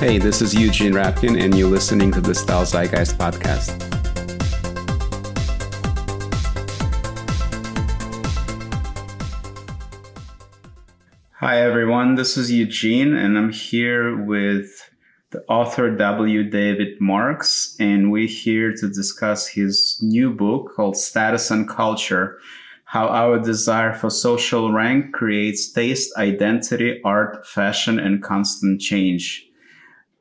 Hey, this is Eugene Rabkin, and you're listening to the Style Zeitgeist podcast. Hi, everyone. This is Eugene, and I'm here with the author W. David Marx, and we're here to discuss his new book called Status and Culture How Our Desire for Social Rank Creates Taste, Identity, Art, Fashion, and Constant Change.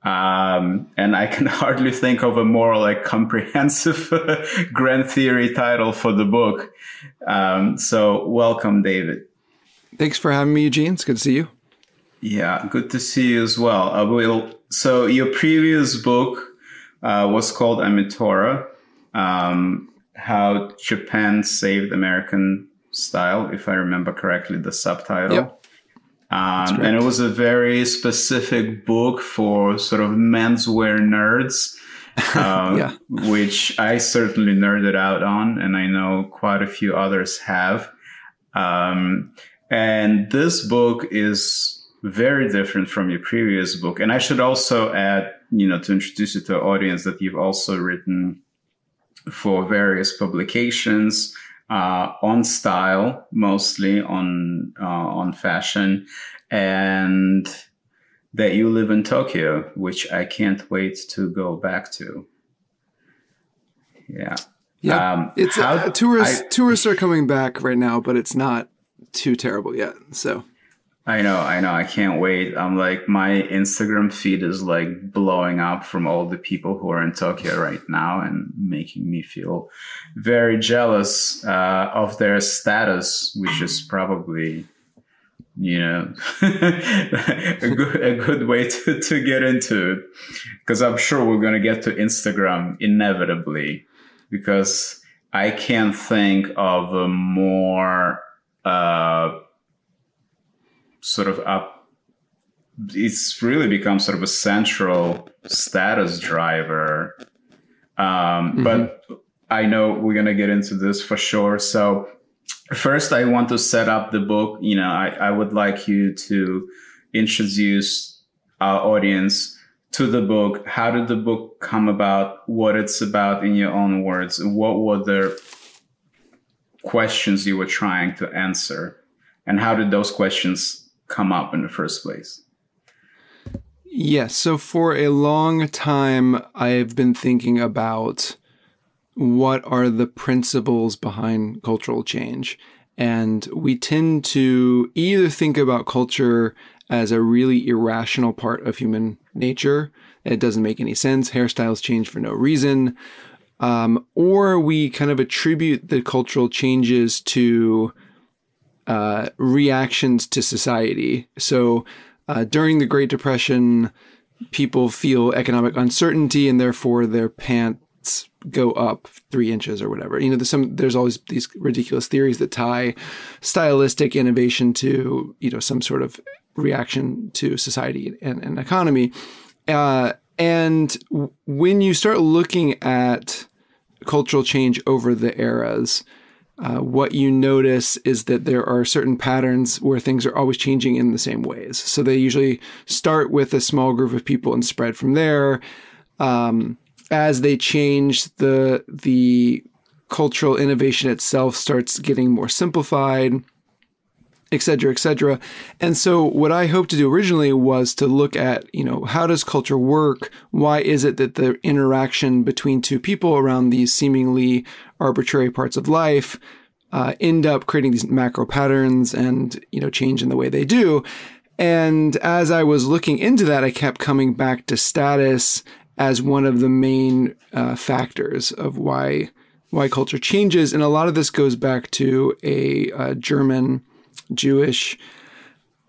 Um, and I can hardly think of a more like comprehensive grand theory title for the book. Um, so welcome, David. Thanks for having me, Eugene. It's good to see you. Yeah, good to see you as well. I will. So your previous book uh, was called Ametora, um, How Japan Saved American Style, if I remember correctly, the subtitle. Yep. Um, and it was a very specific book for sort of menswear nerds, uh, yeah. which I certainly nerded out on, and I know quite a few others have. Um, and this book is very different from your previous book. And I should also add, you know, to introduce you to the audience that you've also written for various publications uh, on style, mostly on uh, on fashion, and that you live in Tokyo, which I can't wait to go back to. Yeah, yeah. Um, it's how, uh, tourists. I, tourists are coming back right now, but it's not too terrible yet. So I know, I know. I can't wait. I'm like, my Instagram feed is like blowing up from all the people who are in Tokyo right now and making me feel very jealous uh, of their status, which is probably, you know, a, good, a good way to, to get into it. Because I'm sure we're going to get to Instagram inevitably because I can't think of a more. Uh, sort of up it's really become sort of a central status driver. Um, mm-hmm. but i know we're going to get into this for sure. So first i want to set up the book. You know i, I would like you to introduce our audience to the book. How did the book come about? What it's about in your own words? What were the questions you were trying to answer? And how did those questions come up in the first place? Yes. So for a long time, I've been thinking about what are the principles behind cultural change. And we tend to either think about culture as a really irrational part of human nature. It doesn't make any sense. Hairstyles change for no reason. Um, or we kind of attribute the cultural changes to uh, reactions to society. So uh, during the Great Depression, people feel economic uncertainty and therefore their pants go up three inches or whatever. You know, there's some there's always these ridiculous theories that tie stylistic innovation to you know some sort of reaction to society and, and economy. Uh, and when you start looking at cultural change over the eras, uh, what you notice is that there are certain patterns where things are always changing in the same ways. So they usually start with a small group of people and spread from there. Um, as they change, the the cultural innovation itself starts getting more simplified et cetera, et cetera. And so what I hoped to do originally was to look at, you know, how does culture work? Why is it that the interaction between two people around these seemingly arbitrary parts of life uh, end up creating these macro patterns and, you know, change in the way they do? And as I was looking into that, I kept coming back to status as one of the main uh, factors of why why culture changes. And a lot of this goes back to a, a German Jewish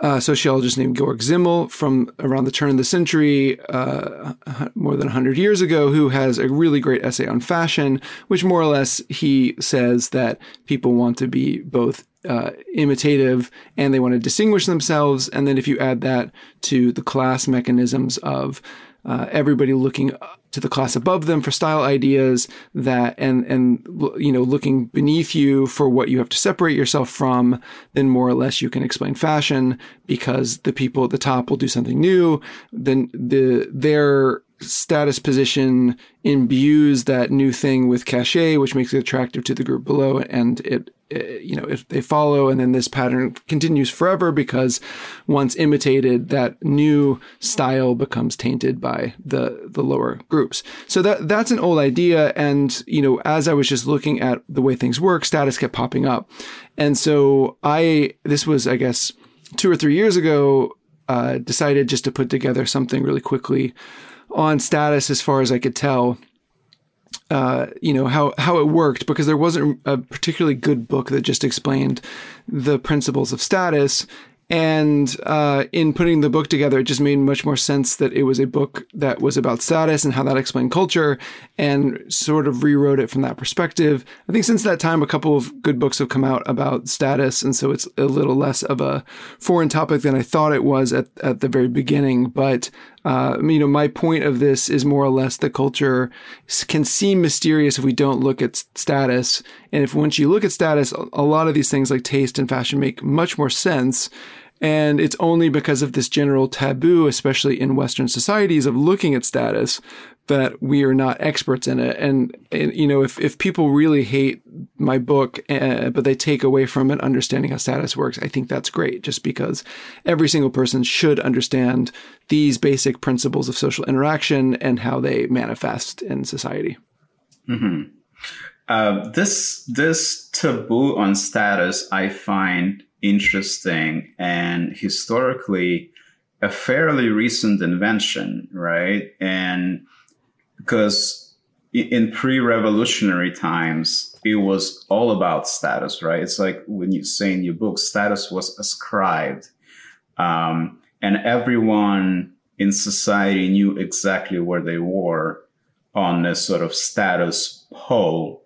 uh, sociologist named Georg Simmel from around the turn of the century, uh, more than 100 years ago, who has a really great essay on fashion, which more or less he says that people want to be both uh, imitative and they want to distinguish themselves. And then if you add that to the class mechanisms of uh, everybody looking to the class above them for style ideas that and and you know looking beneath you for what you have to separate yourself from then more or less you can explain fashion because the people at the top will do something new. Then the their status position imbues that new thing with cachet which makes it attractive to the group below and it uh, you know, if they follow and then this pattern continues forever because once imitated, that new style becomes tainted by the, the lower groups. So that, that's an old idea. And, you know, as I was just looking at the way things work, status kept popping up. And so I, this was, I guess, two or three years ago, uh, decided just to put together something really quickly on status as far as I could tell uh, you know how how it worked because there wasn't a particularly good book that just explained the principles of status and uh, in putting the book together, it just made much more sense that it was a book that was about status and how that explained culture and sort of rewrote it from that perspective. I think since that time, a couple of good books have come out about status. And so it's a little less of a foreign topic than I thought it was at, at the very beginning. But uh, you know, my point of this is more or less the culture can seem mysterious if we don't look at status. And if once you look at status, a lot of these things like taste and fashion make much more sense. And it's only because of this general taboo, especially in Western societies, of looking at status that we are not experts in it. And, and you know, if, if people really hate my book, uh, but they take away from it understanding how status works, I think that's great just because every single person should understand these basic principles of social interaction and how they manifest in society. Mm-hmm. Uh, this, this taboo on status, I find interesting and historically a fairly recent invention, right? And because in pre-revolutionary times, it was all about status, right? It's like when you say in your book, status was ascribed, um, and everyone in society knew exactly where they were on this sort of status pole.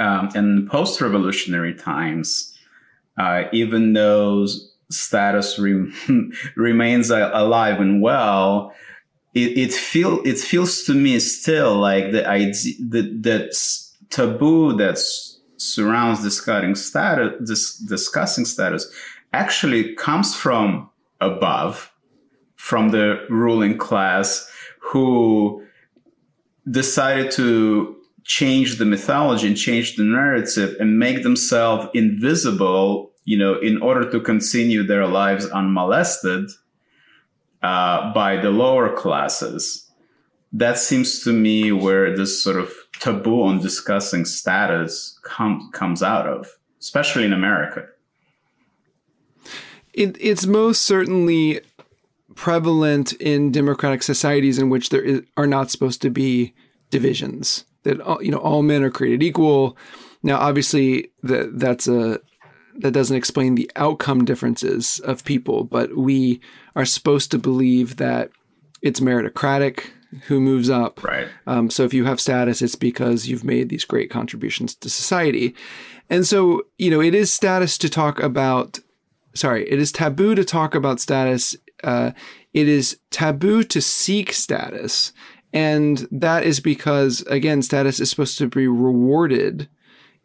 Um, in post-revolutionary times, uh, even though status re- remains alive and well, it, it feel it feels to me still like the idea that taboo that surrounds discussing status dis, discussing status actually comes from above from the ruling class who decided to change the mythology and change the narrative and make themselves invisible, you know, in order to continue their lives unmolested uh, by the lower classes. That seems to me where this sort of taboo on discussing status com- comes out of, especially in America. It, it's most certainly prevalent in democratic societies in which there is, are not supposed to be divisions that all, you know all men are created equal. Now, obviously, that that's a that doesn't explain the outcome differences of people, but we are supposed to believe that it's meritocratic who moves up. Right. Um, so if you have status, it's because you've made these great contributions to society. And so, you know, it is status to talk about, sorry, it is taboo to talk about status. Uh, it is taboo to seek status. And that is because, again, status is supposed to be rewarded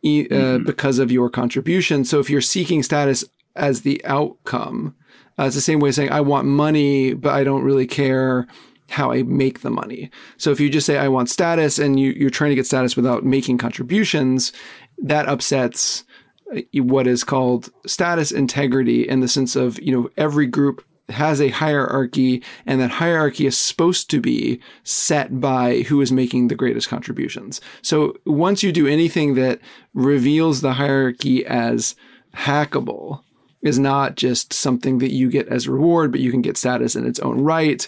uh, mm-hmm. because of your contribution. So if you're seeking status as the outcome, uh, it's the same way as saying, I want money, but I don't really care how I make the money. So if you just say, I want status and you, you're trying to get status without making contributions, that upsets uh, what is called status integrity in the sense of, you know, every group has a hierarchy, and that hierarchy is supposed to be set by who is making the greatest contributions. So once you do anything that reveals the hierarchy as hackable, is not just something that you get as reward, but you can get status in its own right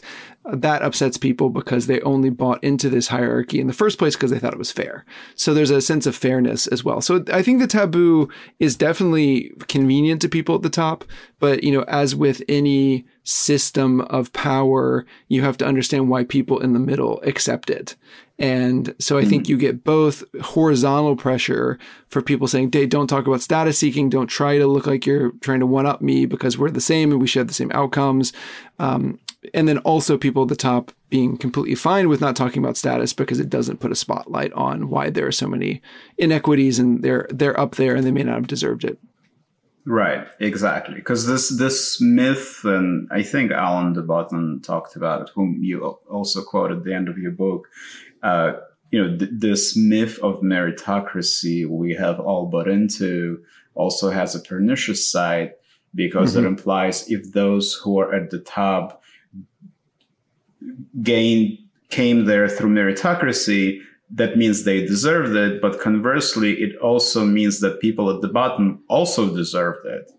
that upsets people because they only bought into this hierarchy in the first place because they thought it was fair. So there's a sense of fairness as well. So I think the taboo is definitely convenient to people at the top, but you know, as with any system of power, you have to understand why people in the middle accept it. And so I mm-hmm. think you get both horizontal pressure for people saying, "Hey, don't talk about status seeking. Don't try to look like you're trying to one up me because we're the same and we share the same outcomes." Um, and then also people at the top being completely fine with not talking about status because it doesn't put a spotlight on why there are so many inequities and they're they're up there and they may not have deserved it. Right, exactly. Because this this myth, and I think Alain de Botton talked about it, whom you also quoted at the end of your book. Uh, you know, th- this myth of meritocracy we have all bought into also has a pernicious side because mm-hmm. it implies if those who are at the top gain came there through meritocracy, that means they deserved it. But conversely, it also means that people at the bottom also deserved it.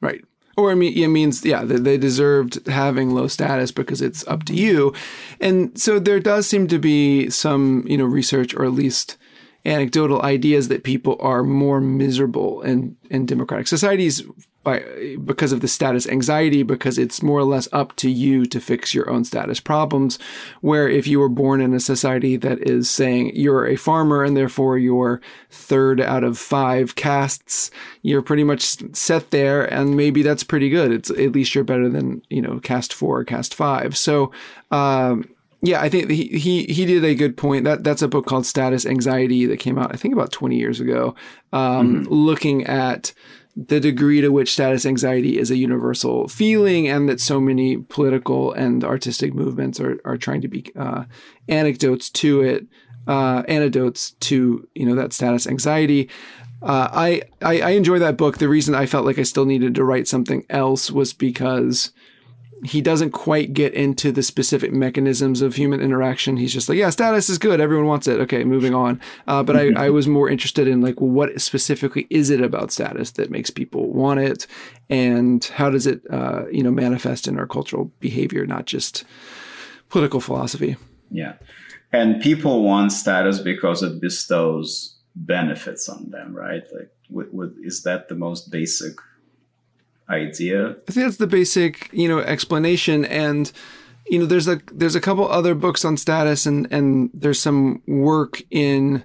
Right. Or it means, yeah, they deserved having low status because it's up to you. And so there does seem to be some, you know, research or at least anecdotal ideas that people are more miserable in, in democratic societies by because of the status anxiety because it's more or less up to you to fix your own status problems where if you were born in a society that is saying you're a farmer and therefore you're third out of five castes you're pretty much set there and maybe that's pretty good it's at least you're better than you know cast 4 or caste 5 so um, yeah, I think he, he he did a good point. That that's a book called Status Anxiety that came out I think about 20 years ago, um, mm-hmm. looking at the degree to which status anxiety is a universal feeling and that so many political and artistic movements are, are trying to be uh, anecdotes to it uh, antidotes to you know that status anxiety. Uh, I, I i enjoy that book. The reason i felt like i still needed to write something else was because he doesn't quite get into the specific mechanisms of human interaction. He's just like, yeah, status is good. Everyone wants it. Okay, moving on. Uh, but I, I, was more interested in like, what specifically is it about status that makes people want it, and how does it, uh, you know, manifest in our cultural behavior, not just political philosophy. Yeah, and people want status because it bestows benefits on them, right? Like, is that the most basic idea. I think that's the basic, you know, explanation. And you know, there's a there's a couple other books on status, and and there's some work in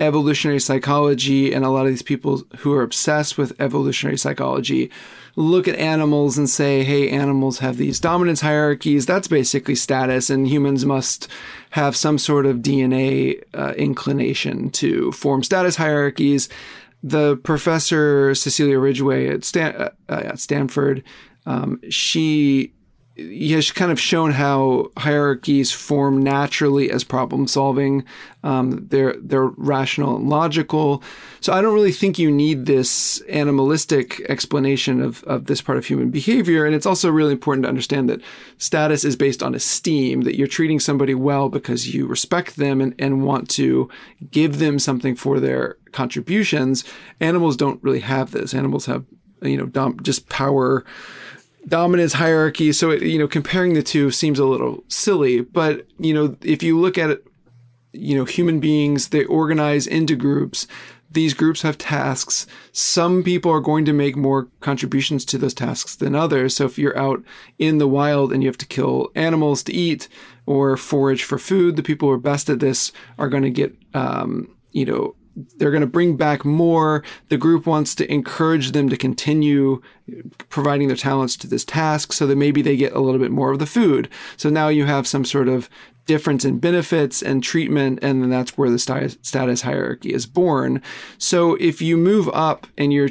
evolutionary psychology, and a lot of these people who are obsessed with evolutionary psychology look at animals and say, hey, animals have these dominance hierarchies. That's basically status, and humans must have some sort of DNA uh, inclination to form status hierarchies the professor Cecilia Ridgway at, Stan, uh, at Stanford, um, she has kind of shown how hierarchies form naturally as problem solving. Um, they're they're rational and logical. So I don't really think you need this animalistic explanation of of this part of human behavior. And it's also really important to understand that status is based on esteem. That you're treating somebody well because you respect them and, and want to give them something for their contributions. Animals don't really have this. Animals have you know just power dominance hierarchy. So, it, you know, comparing the two seems a little silly. But, you know, if you look at it, you know, human beings, they organize into groups. These groups have tasks. Some people are going to make more contributions to those tasks than others. So if you're out in the wild and you have to kill animals to eat or forage for food, the people who are best at this are going to get, um, you know, they're going to bring back more. The group wants to encourage them to continue providing their talents to this task so that maybe they get a little bit more of the food. So now you have some sort of difference in benefits and treatment, and then that's where the status hierarchy is born. So if you move up and you're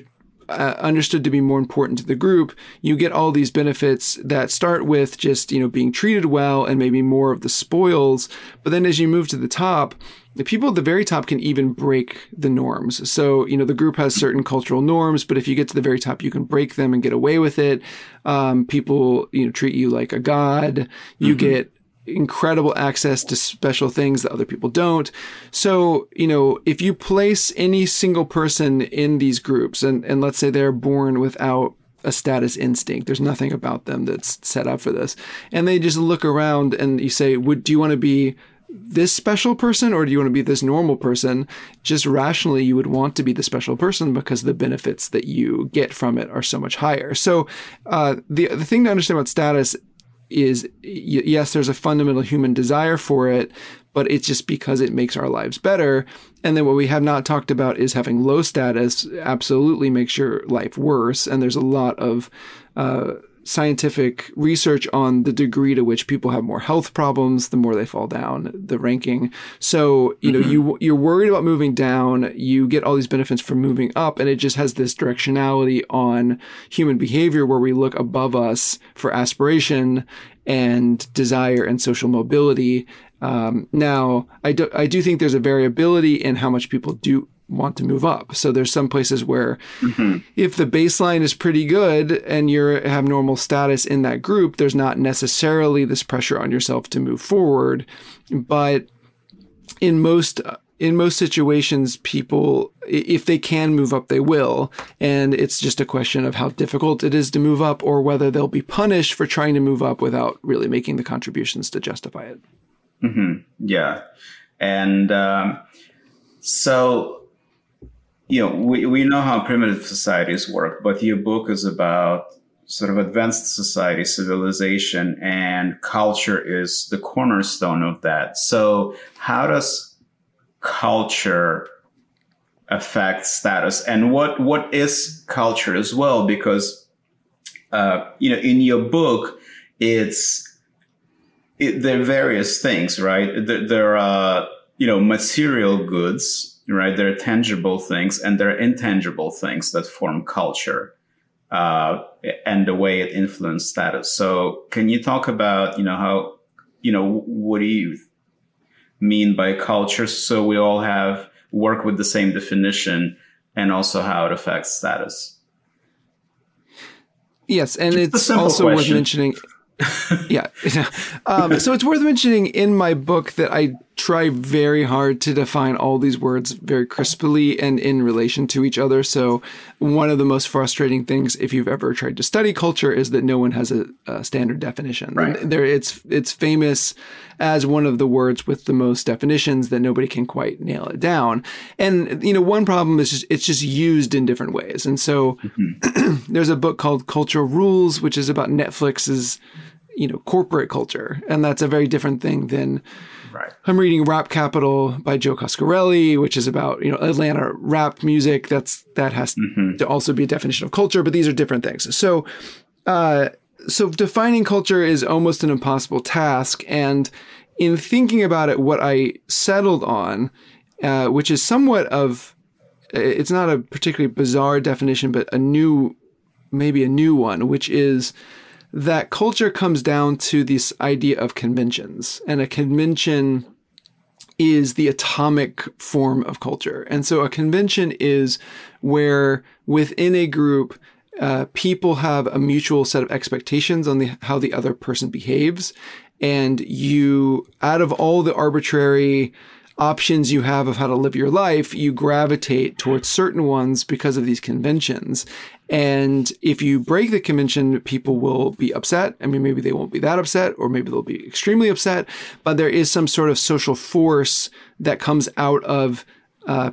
uh, understood to be more important to the group, you get all these benefits that start with just, you know, being treated well and maybe more of the spoils. But then as you move to the top, the people at the very top can even break the norms. So, you know, the group has certain cultural norms, but if you get to the very top, you can break them and get away with it. Um, people, you know, treat you like a god. You mm-hmm. get incredible access to special things that other people don't. So, you know, if you place any single person in these groups and, and let's say they're born without a status instinct. There's nothing about them that's set up for this. And they just look around and you say, would, do you want to be this special person or do you want to be this normal person? Just rationally, you would want to be the special person because the benefits that you get from it are so much higher. So, uh, the, the thing to understand about status is yes, there's a fundamental human desire for it, but it's just because it makes our lives better. And then what we have not talked about is having low status absolutely makes your life worse. And there's a lot of, uh, scientific research on the degree to which people have more health problems the more they fall down the ranking. So, you know, mm-hmm. you you're worried about moving down, you get all these benefits from moving up and it just has this directionality on human behavior where we look above us for aspiration and desire and social mobility. Um, now, I do, I do think there's a variability in how much people do want to move up. So there's some places where mm-hmm. if the baseline is pretty good and you have normal status in that group, there's not necessarily this pressure on yourself to move forward. But in most in most situations, people, if they can move up, they will. And it's just a question of how difficult it is to move up or whether they'll be punished for trying to move up without really making the contributions to justify it. Mm-hmm. Yeah. And um, so you know, we, we know how primitive societies work, but your book is about sort of advanced society, civilization, and culture is the cornerstone of that. So, how does culture affect status, and what what is culture as well? Because uh, you know, in your book, it's it, there are various things, right? There, there are you know material goods right? There are tangible things and there are intangible things that form culture uh, and the way it influences status. So, can you talk about, you know, how, you know, what do you mean by culture? So we all have work with the same definition and also how it affects status. Yes, and Just it's also question. worth mentioning yeah. Um, so it's worth mentioning in my book that I try very hard to define all these words very crisply and in relation to each other. So one of the most frustrating things, if you've ever tried to study culture, is that no one has a, a standard definition. Right. There, it's it's famous as one of the words with the most definitions that nobody can quite nail it down. And you know, one problem is just, it's just used in different ways. And so mm-hmm. there's a book called Cultural Rules, which is about Netflix's you know, corporate culture. And that's a very different thing than right. I'm reading Rap Capital by Joe Coscarelli, which is about, you know, Atlanta rap music. That's, that has mm-hmm. to also be a definition of culture, but these are different things. So, uh, so defining culture is almost an impossible task. And in thinking about it, what I settled on, uh, which is somewhat of, it's not a particularly bizarre definition, but a new, maybe a new one, which is that culture comes down to this idea of conventions, and a convention is the atomic form of culture. And so a convention is where within a group, uh, people have a mutual set of expectations on the, how the other person behaves. And you, out of all the arbitrary options you have of how to live your life, you gravitate towards certain ones because of these conventions. And if you break the convention, people will be upset. I mean, maybe they won't be that upset, or maybe they'll be extremely upset, but there is some sort of social force that comes out of uh,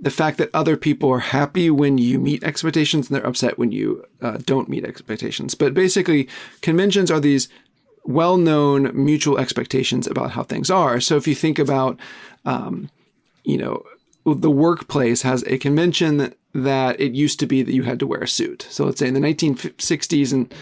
the fact that other people are happy when you meet expectations and they're upset when you uh, don't meet expectations. But basically, conventions are these well known mutual expectations about how things are. So if you think about, um, you know, the workplace has a convention that, it used to be that you had to wear a suit. So let's say in the 1960s and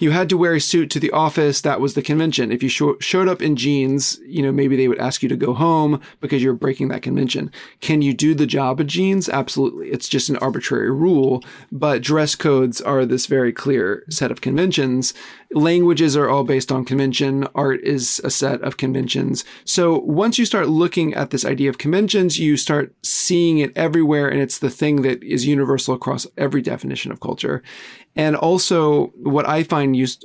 you had to wear a suit to the office. That was the convention. If you sh- showed up in jeans, you know, maybe they would ask you to go home because you're breaking that convention. Can you do the job of jeans? Absolutely. It's just an arbitrary rule, but dress codes are this very clear set of conventions. Languages are all based on convention. Art is a set of conventions. So once you start looking at this idea of conventions, you start seeing it everywhere. And it's the thing that is universal across every definition of culture. And also what I find use,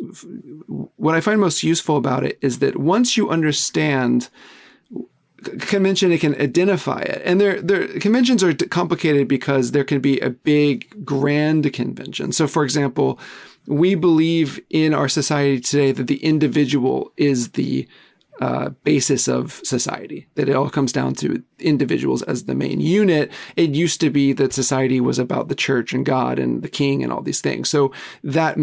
what I find most useful about it is that once you understand convention, it can identify it. And there, there, conventions are complicated because there can be a big, grand convention. So, for example, we believe in our society today that the individual is the uh, basis of society, that it all comes down to individuals as the main unit. It used to be that society was about the church and God and the king and all these things. So that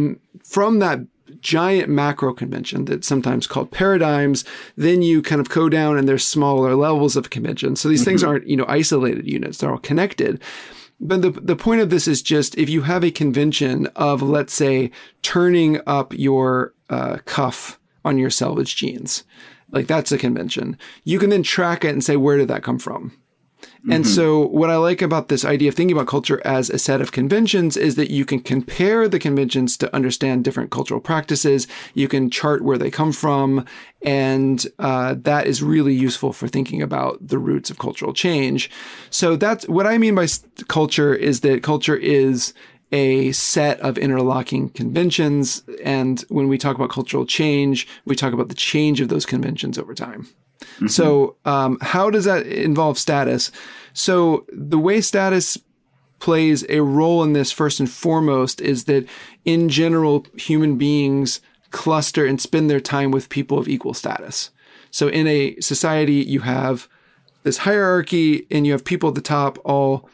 from that giant macro convention that's sometimes called paradigms, then you kind of go down and there's smaller levels of convention. So these mm-hmm. things aren't, you know, isolated units. They're all connected. but the the point of this is just if you have a convention of let's say turning up your uh, cuff on your selvage jeans, like that's a convention. You can then track it and say where did that come from. And mm-hmm. so, what I like about this idea of thinking about culture as a set of conventions is that you can compare the conventions to understand different cultural practices. You can chart where they come from. And uh, that is really useful for thinking about the roots of cultural change. So, that's what I mean by culture is that culture is a set of interlocking conventions. And when we talk about cultural change, we talk about the change of those conventions over time. Mm-hmm. So, um, how does that involve status? So, the way status plays a role in this, first and foremost, is that in general, human beings cluster and spend their time with people of equal status. So, in a society, you have this hierarchy and you have people at the top all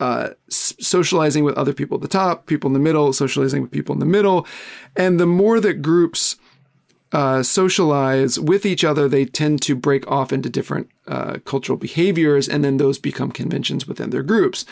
uh, socializing with other people at the top, people in the middle, socializing with people in the middle. And the more that groups uh, socialize with each other, they tend to break off into different uh, cultural behaviors, and then those become conventions within their groups.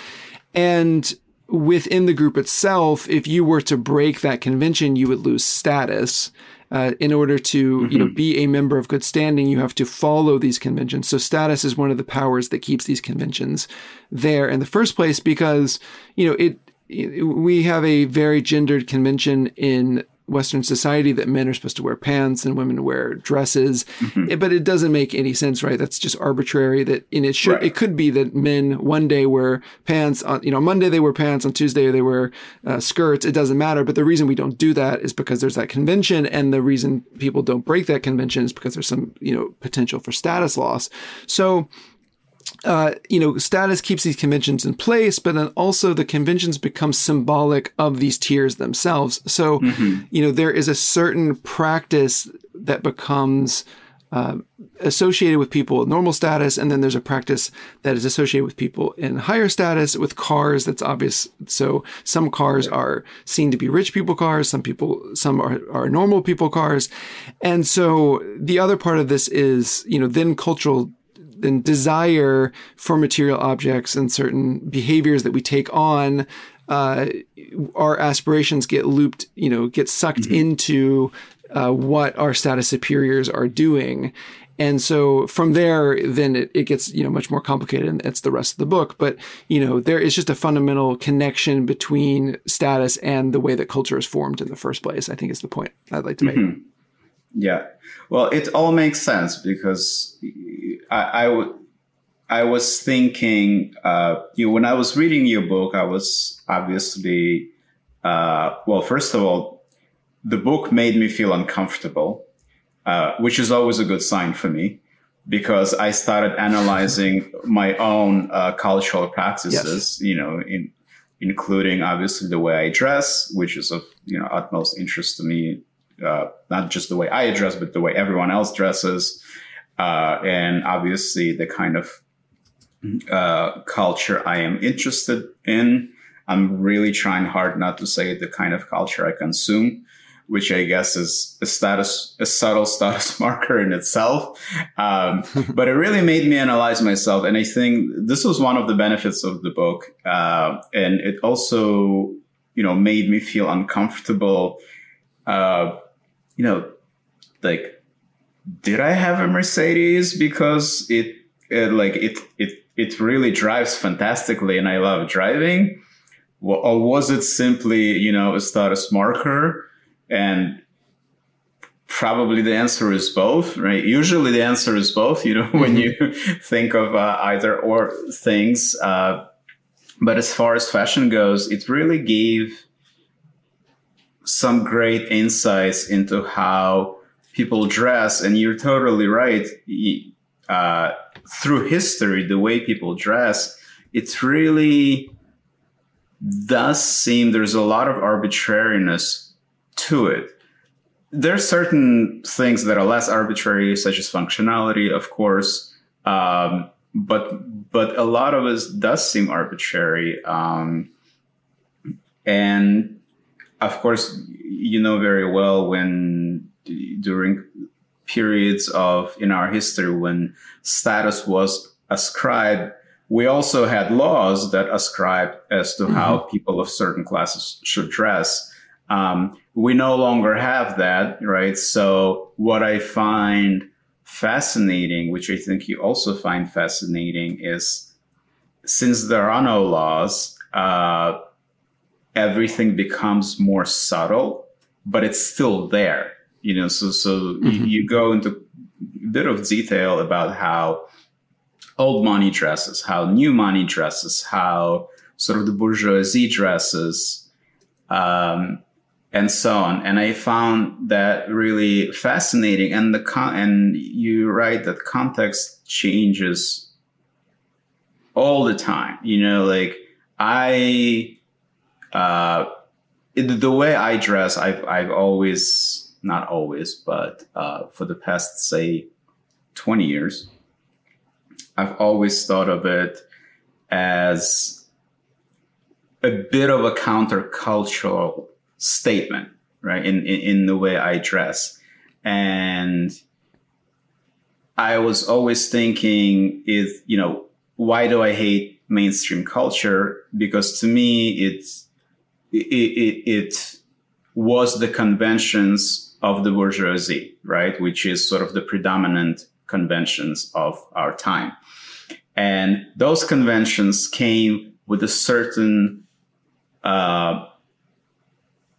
And within the group itself, if you were to break that convention, you would lose status. Uh, in order to mm-hmm. you know mm-hmm. be a member of good standing, you have to follow these conventions. So status is one of the powers that keeps these conventions there in the first place because you know it, it we have a very gendered convention in Western society that men are supposed to wear pants and women wear dresses, mm-hmm. it, but it doesn't make any sense, right? That's just arbitrary. That in it should right. it could be that men one day wear pants on you know Monday they wear pants on Tuesday they wear uh, skirts. It doesn't matter. But the reason we don't do that is because there's that convention, and the reason people don't break that convention is because there's some you know potential for status loss. So uh, you know, status keeps these conventions in place, but then also the conventions become symbolic of these tiers themselves. So, mm-hmm. you know, there is a certain practice that becomes uh, associated with people with normal status, and then there's a practice that is associated with people in higher status with cars. That's obvious. So some cars are seen to be rich people cars, some people, some are, are normal people cars, and so the other part of this is, you know, then cultural and desire for material objects and certain behaviors that we take on, uh, our aspirations get looped, you know, get sucked mm-hmm. into uh, what our status superiors are doing. And so from there, then it, it gets, you know, much more complicated and it's the rest of the book. But, you know, there is just a fundamental connection between status and the way that culture is formed in the first place, I think is the point I'd like to make. Mm-hmm. Yeah. Well, it all makes sense because I, I, was thinking, uh, you know, when I was reading your book, I was obviously, uh, well, first of all, the book made me feel uncomfortable, uh, which is always a good sign for me because I started analyzing my own uh, cultural practices, yes. you know, in, including obviously the way I dress, which is of, you know, utmost interest to me uh, not just the way I dress, but the way everyone else dresses, uh, and obviously the kind of uh, culture I am interested in. I'm really trying hard not to say the kind of culture I consume, which I guess is a status, a subtle status marker in itself. Um, but it really made me analyze myself. And I think this was one of the benefits of the book. Uh, and it also, you know, made me feel uncomfortable, uh, you know, like, did I have a Mercedes because it, it like it it it really drives fantastically and I love driving, or was it simply you know a status marker? And probably the answer is both, right? Usually the answer is both. You know, when mm-hmm. you think of uh, either or things. Uh, but as far as fashion goes, it really gave some great insights into how people dress. And you're totally right. Uh, through history, the way people dress, it really does seem there's a lot of arbitrariness to it. There are certain things that are less arbitrary, such as functionality, of course, um, but but a lot of it does seem arbitrary. Um, and of course, you know very well when during periods of in our history when status was ascribed we also had laws that ascribed as to mm-hmm. how people of certain classes should dress. Um, we no longer have that, right? So what I find fascinating, which I think you also find fascinating, is since there are no laws, uh, everything becomes more subtle, but it's still there. You know, so so mm-hmm. you, go into a bit of detail about how old money dresses, how new money dresses, how sort of the bourgeoisie dresses, um, and so on. And I found that really fascinating. And the con- and you write that context changes all the time. You know, like I, uh, the way I dress, I've I've always not always, but uh, for the past say twenty years, I've always thought of it as a bit of a countercultural statement, right? In, in, in the way I dress. And I was always thinking is, you know, why do I hate mainstream culture? Because to me, it's, it, it, it was the conventions of the bourgeoisie, right? Which is sort of the predominant conventions of our time. And those conventions came with a certain uh,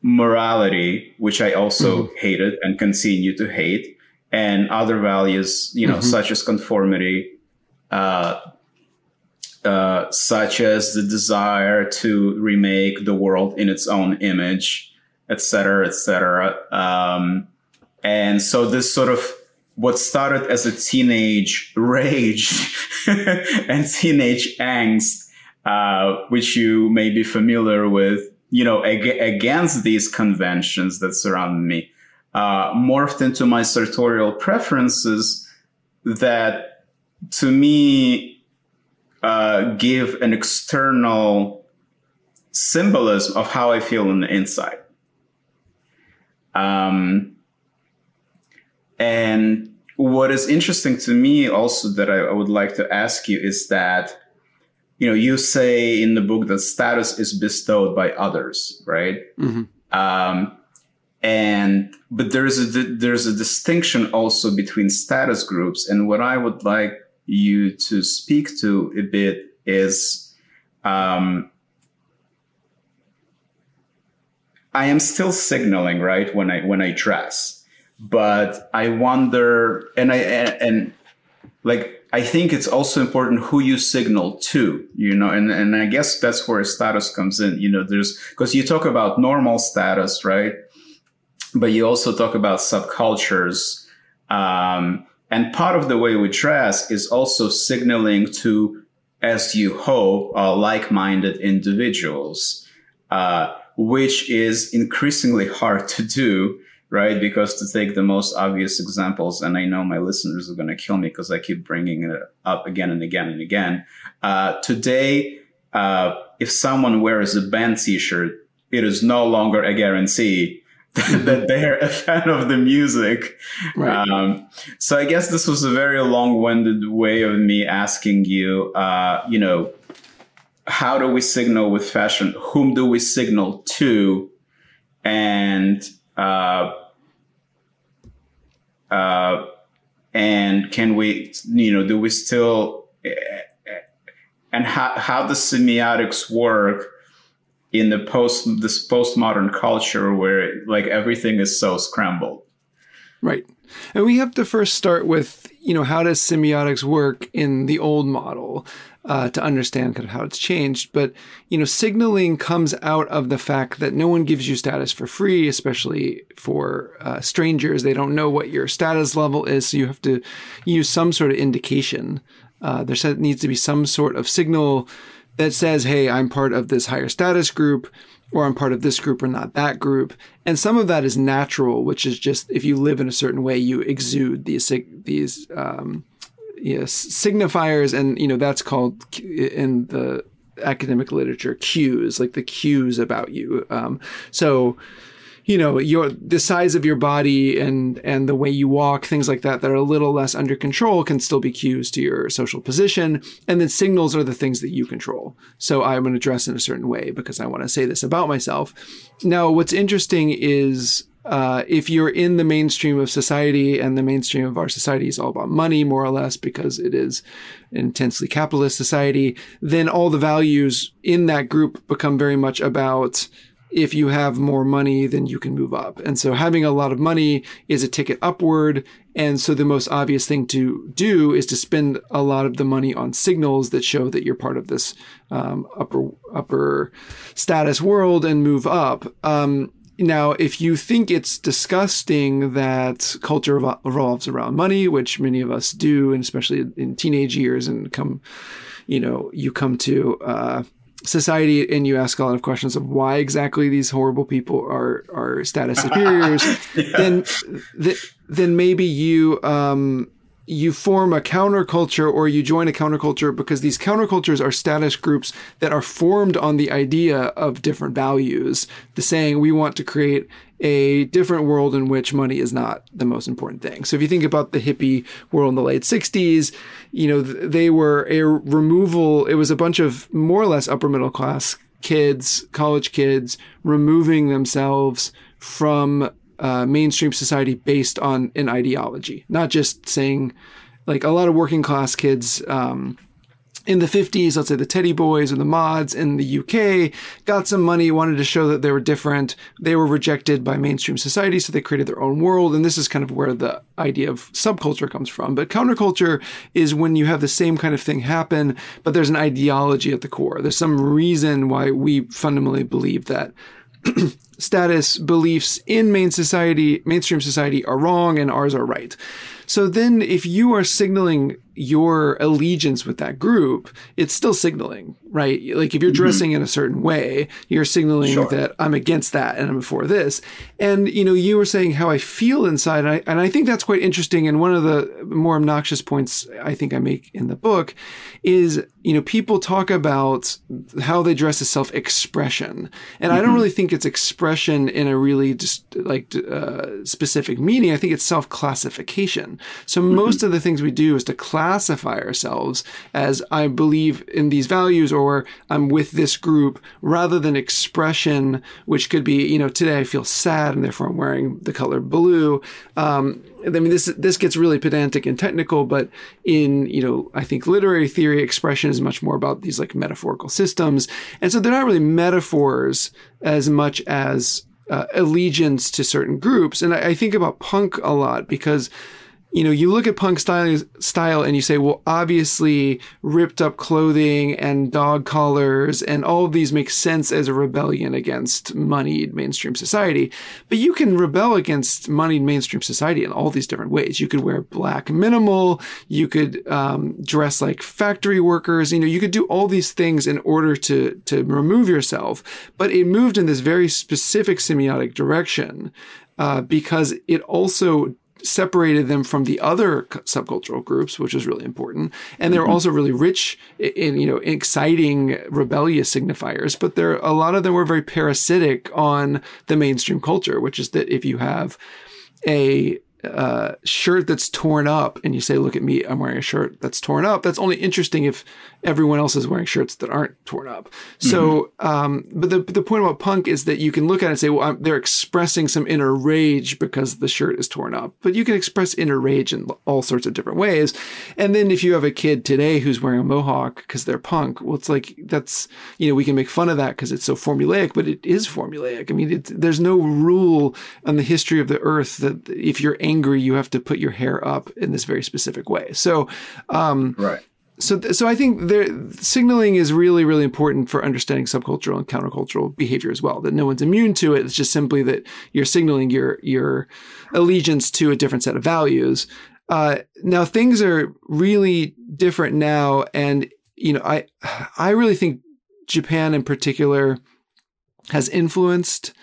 morality, which I also mm-hmm. hated and continue to hate, and other values, you know, mm-hmm. such as conformity, uh, uh, such as the desire to remake the world in its own image, et etc., etc. Um, and so this sort of what started as a teenage rage and teenage angst, uh, which you may be familiar with, you know, ag- against these conventions that surround me, uh, morphed into my sartorial preferences that to me uh, give an external symbolism of how I feel on the inside. Um, and what is interesting to me also that I, I would like to ask you is that, you know, you say in the book that status is bestowed by others, right? Mm-hmm. Um, and but there's a there's a distinction also between status groups, and what I would like you to speak to a bit is. Um, I am still signaling, right, when I when I dress but I wonder, and I and, and like I think it's also important who you signal to, you know, and, and I guess that's where status comes in. You know, there's because you talk about normal status, right? But you also talk about subcultures. Um, and part of the way we dress is also signaling to, as you hope, uh, like-minded individuals, uh, which is increasingly hard to do right? Because to take the most obvious examples, and I know my listeners are going to kill me because I keep bringing it up again and again and again. Uh, today, uh, if someone wears a band t-shirt, it is no longer a guarantee that they're a fan of the music. Right. Um, so I guess this was a very long-winded way of me asking you, uh, you know, how do we signal with fashion? Whom do we signal to? And uh, uh, and can we, you know, do we still, and how, how does semiotics work in the post, this postmodern culture where like everything is so scrambled? Right. And we have to first start with, you know, how does semiotics work in the old model? uh, to understand kind of how it's changed. But, you know, signaling comes out of the fact that no one gives you status for free, especially for uh, strangers. They don't know what your status level is. So you have to use some sort of indication. Uh, there needs to be some sort of signal that says, hey, I'm part of this higher status group or I'm part of this group or not that group. And some of that is natural, which is just if you live in a certain way, you exude these these um, signifiers and you know that's called in the academic literature cues like the cues about you um, so you know your the size of your body and and the way you walk things like that that are a little less under control can still be cues to your social position. And then signals are the things that you control. So i'm going to dress in a certain way because i want to say this about myself. Now what's interesting is uh, if you're in the mainstream of society and the mainstream of our society is all about money more or less because it is an intensely capitalist society then all the values in that group become very much about if you have more money, then you can move up. And so having a lot of money is a ticket upward. And so the most obvious thing to do is to spend a lot of the money on signals that show that you're part of this um, upper upper status world and move up. Um, now, if you think it's disgusting that culture revolves around money, which many of us do, and especially in teenage years, and come, you know, you come to uh, society and you ask a lot of questions of why exactly these horrible people are are status superiors, yeah. then th- then maybe you um, you form a counterculture or you join a counterculture because these countercultures are status groups that are formed on the idea of different values. The saying we want to create a different world in which money is not the most important thing. So if you think about the hippie world in the late 60s, you know, they were a removal, it was a bunch of more or less upper middle class kids, college kids, removing themselves from uh, mainstream society based on an ideology, not just saying like a lot of working class kids. Um, in the 50s, let's say the Teddy Boys or the Mods in the UK got some money, wanted to show that they were different. They were rejected by mainstream society, so they created their own world. And this is kind of where the idea of subculture comes from. But counterculture is when you have the same kind of thing happen, but there's an ideology at the core. There's some reason why we fundamentally believe that status beliefs in main society, mainstream society are wrong and ours are right. So then if you are signaling your allegiance with that group, it's still signaling, right? Like if you're mm-hmm. dressing mm-hmm. in a certain way, you're signaling sure. that I'm against that and I'm for this. And you know, you were saying how I feel inside, and I, and I think that's quite interesting. And one of the more obnoxious points I think I make in the book is, you know, people talk about how they dress as self-expression, and mm-hmm. I don't mm-hmm. really think it's expression in a really just like uh, specific meaning. I think it's self-classification. So mm-hmm. most of the things we do is to classify classify ourselves as I believe in these values or I'm with this group rather than expression, which could be, you know, today I feel sad and therefore I'm wearing the color blue. Um, I mean, this this gets really pedantic and technical, but in you know, I think literary theory, expression is much more about these like metaphorical systems, and so they're not really metaphors as much as uh, allegiance to certain groups. And I, I think about punk a lot because you know, you look at punk style, style and you say, well, obviously ripped up clothing and dog collars and all of these make sense as a rebellion against moneyed mainstream society. But you can rebel against moneyed mainstream society in all these different ways. You could wear black minimal. You could um, dress like factory workers. You know, you could do all these things in order to, to remove yourself. But it moved in this very specific semiotic direction uh, because it also separated them from the other subcultural groups, which is really important. And they're mm-hmm. also really rich in, you know, exciting rebellious signifiers, but there, a lot of them were very parasitic on the mainstream culture, which is that if you have a uh, shirt that's torn up and you say, look at me, I'm wearing a shirt that's torn up. That's only interesting if everyone else is wearing shirts that aren't torn up. Mm-hmm. So, um, but the, the point about punk is that you can look at it and say, well, I'm, they're expressing some inner rage because the shirt is torn up, but you can express inner rage in all sorts of different ways. And then if you have a kid today who's wearing a mohawk because they're punk, well, it's like, that's, you know, we can make fun of that because it's so formulaic, but it is formulaic. I mean, it, there's no rule on the history of the earth that if you're angry, you have to put your hair up in this very specific way. So, um, right so so I think there, signaling is really really important for understanding subcultural and countercultural behavior as well. That no one's immune to it. It's just simply that you're signaling your your allegiance to a different set of values. Uh, now things are really different now, and you know I I really think Japan in particular has influenced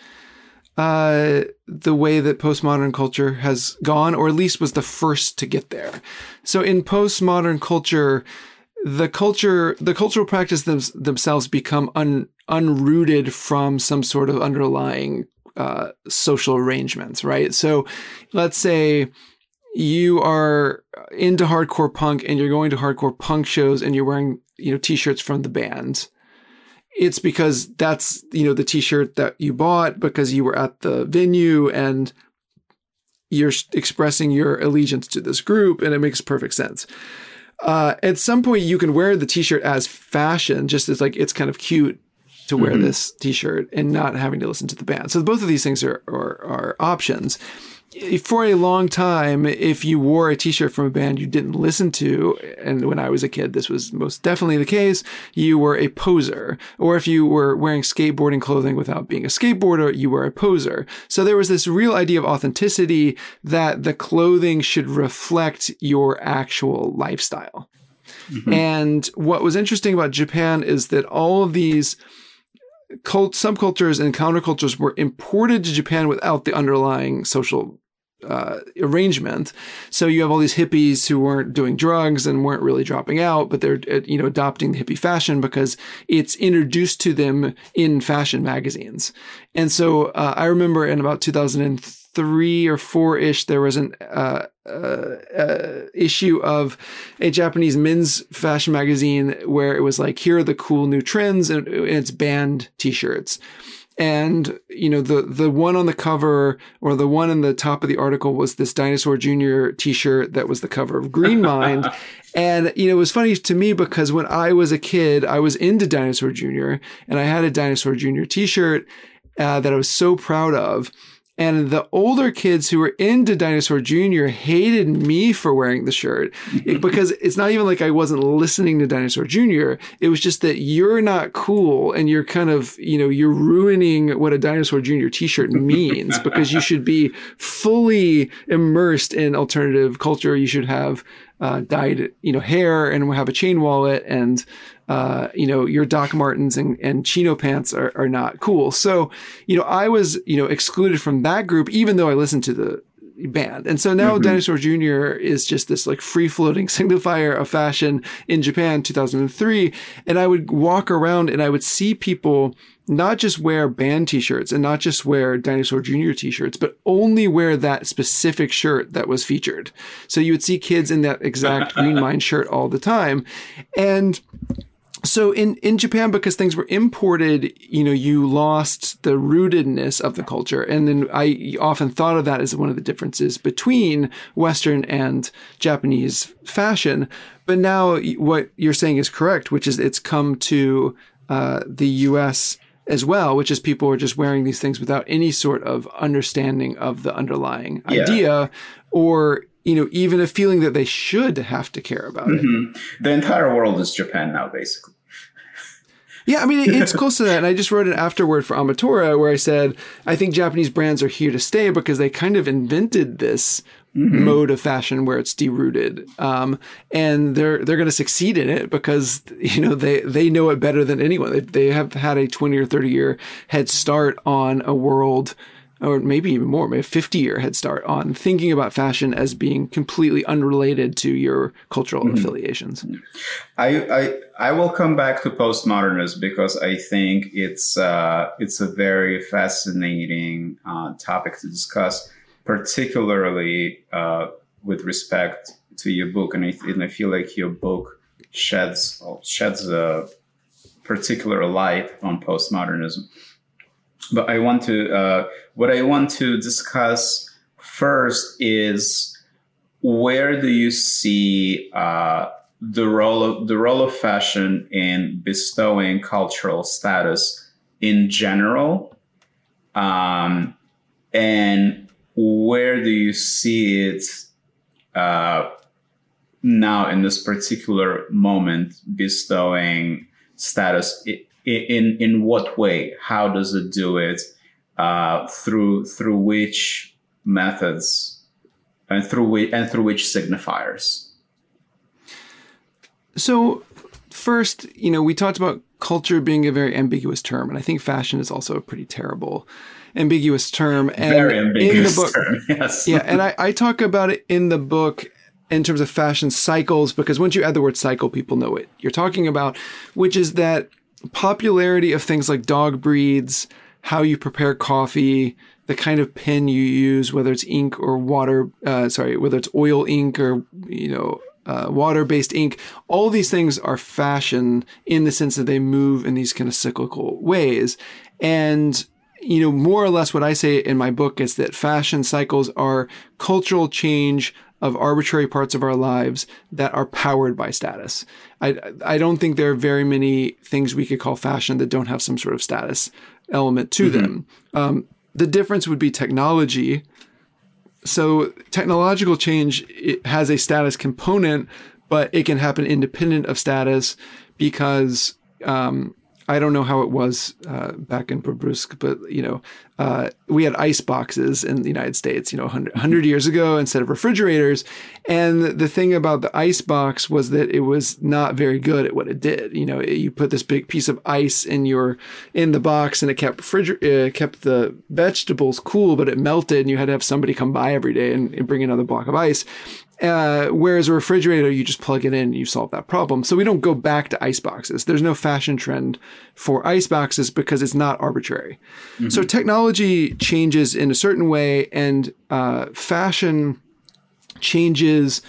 uh, the way that postmodern culture has gone, or at least was the first to get there. So in postmodern culture, the culture, the cultural practice them, themselves become un, unrooted from some sort of underlying uh, social arrangements, right? So let's say you are into hardcore punk and you're going to hardcore punk shows and you're wearing, you know, t-shirts from the band. It's because that's, you know, the t-shirt that you bought because you were at the venue and you're expressing your allegiance to this group and it makes perfect sense. Uh, at some point you can wear the t-shirt as fashion, just as like it's kind of cute to wear mm-hmm. this t-shirt and not having to listen to the band. So both of these things are, are, are options for a long time, if you wore a t-shirt from a band you didn't listen to, and when I was a kid, this was most definitely the case, you were a poser. Or if you were wearing skateboarding clothing without being a skateboarder, you were a poser. So there was this real idea of authenticity that the clothing should reflect your actual lifestyle. Mm-hmm. And what was interesting about Japan is that all of these cult subcultures and countercultures were imported to Japan without the underlying social uh, arrangement. So you have all these hippies who weren't doing drugs and weren't really dropping out, but they're uh, you know adopting the hippie fashion because it's introduced to them in fashion magazines. And so uh, I remember in about 2003 or four ish, there was an uh, uh, uh, issue of a Japanese men's fashion magazine where it was like, here are the cool new trends, and, and it's band T-shirts and you know the the one on the cover or the one in the top of the article was this dinosaur junior t-shirt that was the cover of green mind. And you know it was funny to me because when i was a kid i was into dinosaur junior and i had a dinosaur junior t-shirt uh, that i was so proud of and the older kids who were into Dinosaur Jr. hated me for wearing the shirt because it's not even like I wasn't listening to Dinosaur Jr. It was just that you're not cool and you're kind of, you know, you're ruining what a Dinosaur Jr. t-shirt means because you should be fully immersed in alternative culture. You should have uh, dyed, you know, hair and have a chain wallet and uh, you know, your Doc Martens and, and chino pants are, are not cool. So, you know, I was, you know, excluded from that group, even though I listened to the band. And so now mm-hmm. Dinosaur Jr. is just this like free floating signifier of fashion in Japan, 2003. And I would walk around and I would see people not just wear band t-shirts and not just wear Dinosaur Jr. t-shirts, but only wear that specific shirt that was featured. So you would see kids in that exact Green Mind shirt all the time. And so in, in Japan, because things were imported, you know, you lost the rootedness of the culture. And then I often thought of that as one of the differences between Western and Japanese fashion. But now what you're saying is correct, which is it's come to uh, the US as well, which is people are just wearing these things without any sort of understanding of the underlying yeah. idea or you know, even a feeling that they should have to care about mm-hmm. it. The entire world is Japan now, basically. Yeah, I mean, it's close to that. And I just wrote an afterword for Ametora where I said, I think Japanese brands are here to stay because they kind of invented this mm-hmm. mode of fashion where it's derooted. Um, and they're, they're going to succeed in it because, you know, they, they know it better than anyone. They, they have had a 20 or 30 year head start on a world or maybe even more, maybe a 50 year head start on thinking about fashion as being completely unrelated to your cultural mm-hmm. affiliations. I, I, I will come back to postmodernism because I think it's uh, it's a very fascinating uh, topic to discuss, particularly uh, with respect to your book, and I, and I feel like your book sheds sheds a particular light on postmodernism but I want to uh, what I want to discuss first is where do you see uh, the role of the role of fashion in bestowing cultural status in general, um, and where do you see it uh, now in this particular moment bestowing status in in what way? How does it do it? Uh, through through which methods and through which and through which signifiers? So first, you know, we talked about culture being a very ambiguous term, and I think fashion is also a pretty terrible ambiguous term. And very ambiguous in the book, term, yes. yeah, and I, I talk about it in the book in terms of fashion cycles because once you add the word cycle, people know what you're talking about, which is that popularity of things like dog breeds how you prepare coffee, the kind of pen you use, whether it's ink or water, uh, sorry, whether it's oil ink or, you know, uh, water based ink, all these things are fashion in the sense that they move in these kind of cyclical ways. And, you know, more or less what I say in my book is that fashion cycles are cultural change of arbitrary parts of our lives that are powered by status. I, I don't think there are very many things we could call fashion that don't have some sort of status element to mm-hmm. them. Um, the difference would be technology. So technological change has a status component, but it can happen independent of status because um, I don't know how it was uh, back in Bobruisk, but you know, uh, we had ice boxes in the United States, you know, 100, 100, years ago instead of refrigerators. And the thing about the ice box was that it was not very good at what it did. You know, you put this big piece of ice in your in the box, and it kept refriger- uh, kept the vegetables cool, but it melted, and you had to have somebody come by every day and, and bring another block of ice. Uh, whereas a refrigerator, you just plug it in and you solve that problem. So we don't go back to ice boxes. There's no fashion trend for ice boxes because it's not arbitrary. Mm-hmm. So technology changes in a certain way, and uh, fashion changes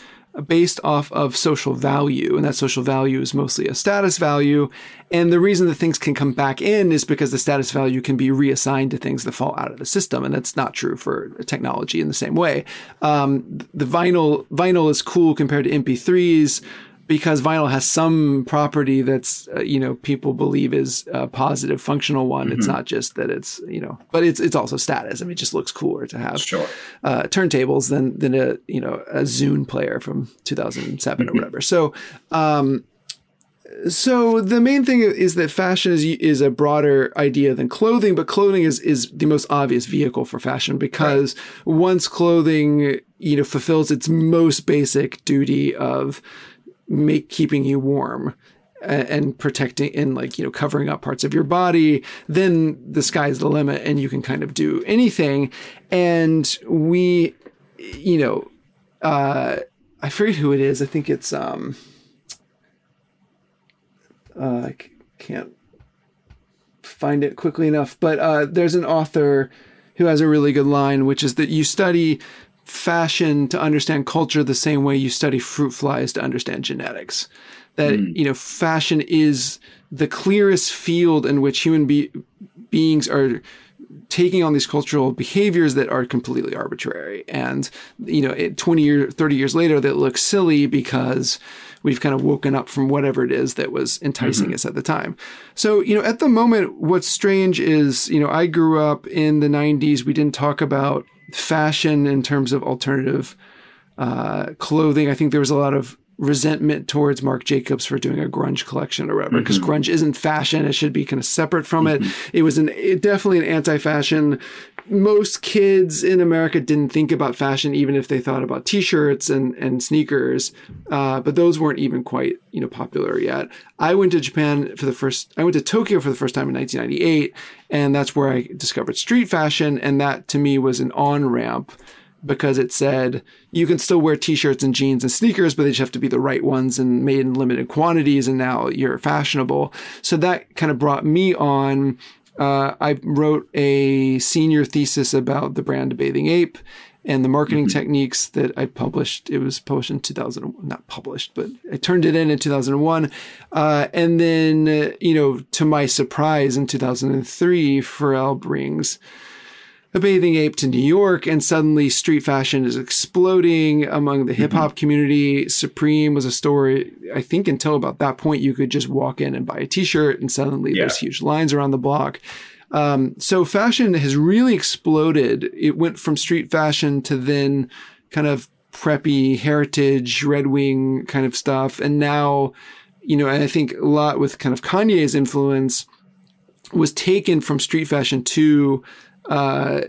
based off of social value, and that social value is mostly a status value. And the reason that things can come back in is because the status value can be reassigned to things that fall out of the system, and that's not true for technology in the same way. Um, the vinyl vinyl is cool compared to MP3s because vinyl has some property that's uh, you know people believe is a positive functional one mm-hmm. it's not just that it's you know but it's it's also status i mean it just looks cooler to have sure. uh, turntables than than a you know a zune player from 2007 mm-hmm. or whatever so um so the main thing is that fashion is is a broader idea than clothing, but clothing is is the most obvious vehicle for fashion because right. once clothing you know fulfills its most basic duty of make keeping you warm and protecting and like you know covering up parts of your body then the sky's the limit and you can kind of do anything. And we you know uh i forget who it is. I think it's um uh, i can't find it quickly enough but uh there's an author who has a really good line which is that you study fashion to understand culture the same way you study fruit flies to understand genetics. That, mm. you know, fashion is the clearest field in which human be- beings are taking on these cultural behaviors that are completely arbitrary. And, you know, 20 years, 30 years later, that looks silly because we've kind of woken up from whatever it is that was enticing mm-hmm. us at the time. So, you know, at the moment, what's strange is, you know, I grew up in the 90s. We didn't talk about fashion in terms of alternative uh, clothing. I think there was a lot of resentment towards Marc Jacobs for doing a grunge collection or whatever, because mm-hmm. grunge isn't fashion. It should be kind of separate from mm-hmm. it. It was an it, definitely an anti-fashion. Most kids in America didn't think about fashion, even if they thought about t-shirts and, and sneakers. Uh, but those weren't even quite, you know, popular yet. I went to Japan for the first, I went to Tokyo for the first time in 1998. And that's where I discovered street fashion. And that to me was an on ramp because it said you can still wear t-shirts and jeans and sneakers, but they just have to be the right ones and made in limited quantities. And now you're fashionable. So that kind of brought me on. Uh, I wrote a senior thesis about the brand Bathing Ape and the marketing mm-hmm. techniques that I published. It was published in 2000, not published, but I turned it in in 2001. Uh, and then, uh, you know, to my surprise in 2003, Pharrell brings a bathing ape to New York, and suddenly street fashion is exploding among the hip hop mm-hmm. community. Supreme was a story, I think, until about that point, you could just walk in and buy a t shirt, and suddenly yeah. there's huge lines around the block. Um, so fashion has really exploded. It went from street fashion to then kind of preppy heritage, Red Wing kind of stuff. And now, you know, I think a lot with kind of Kanye's influence was taken from street fashion to uh,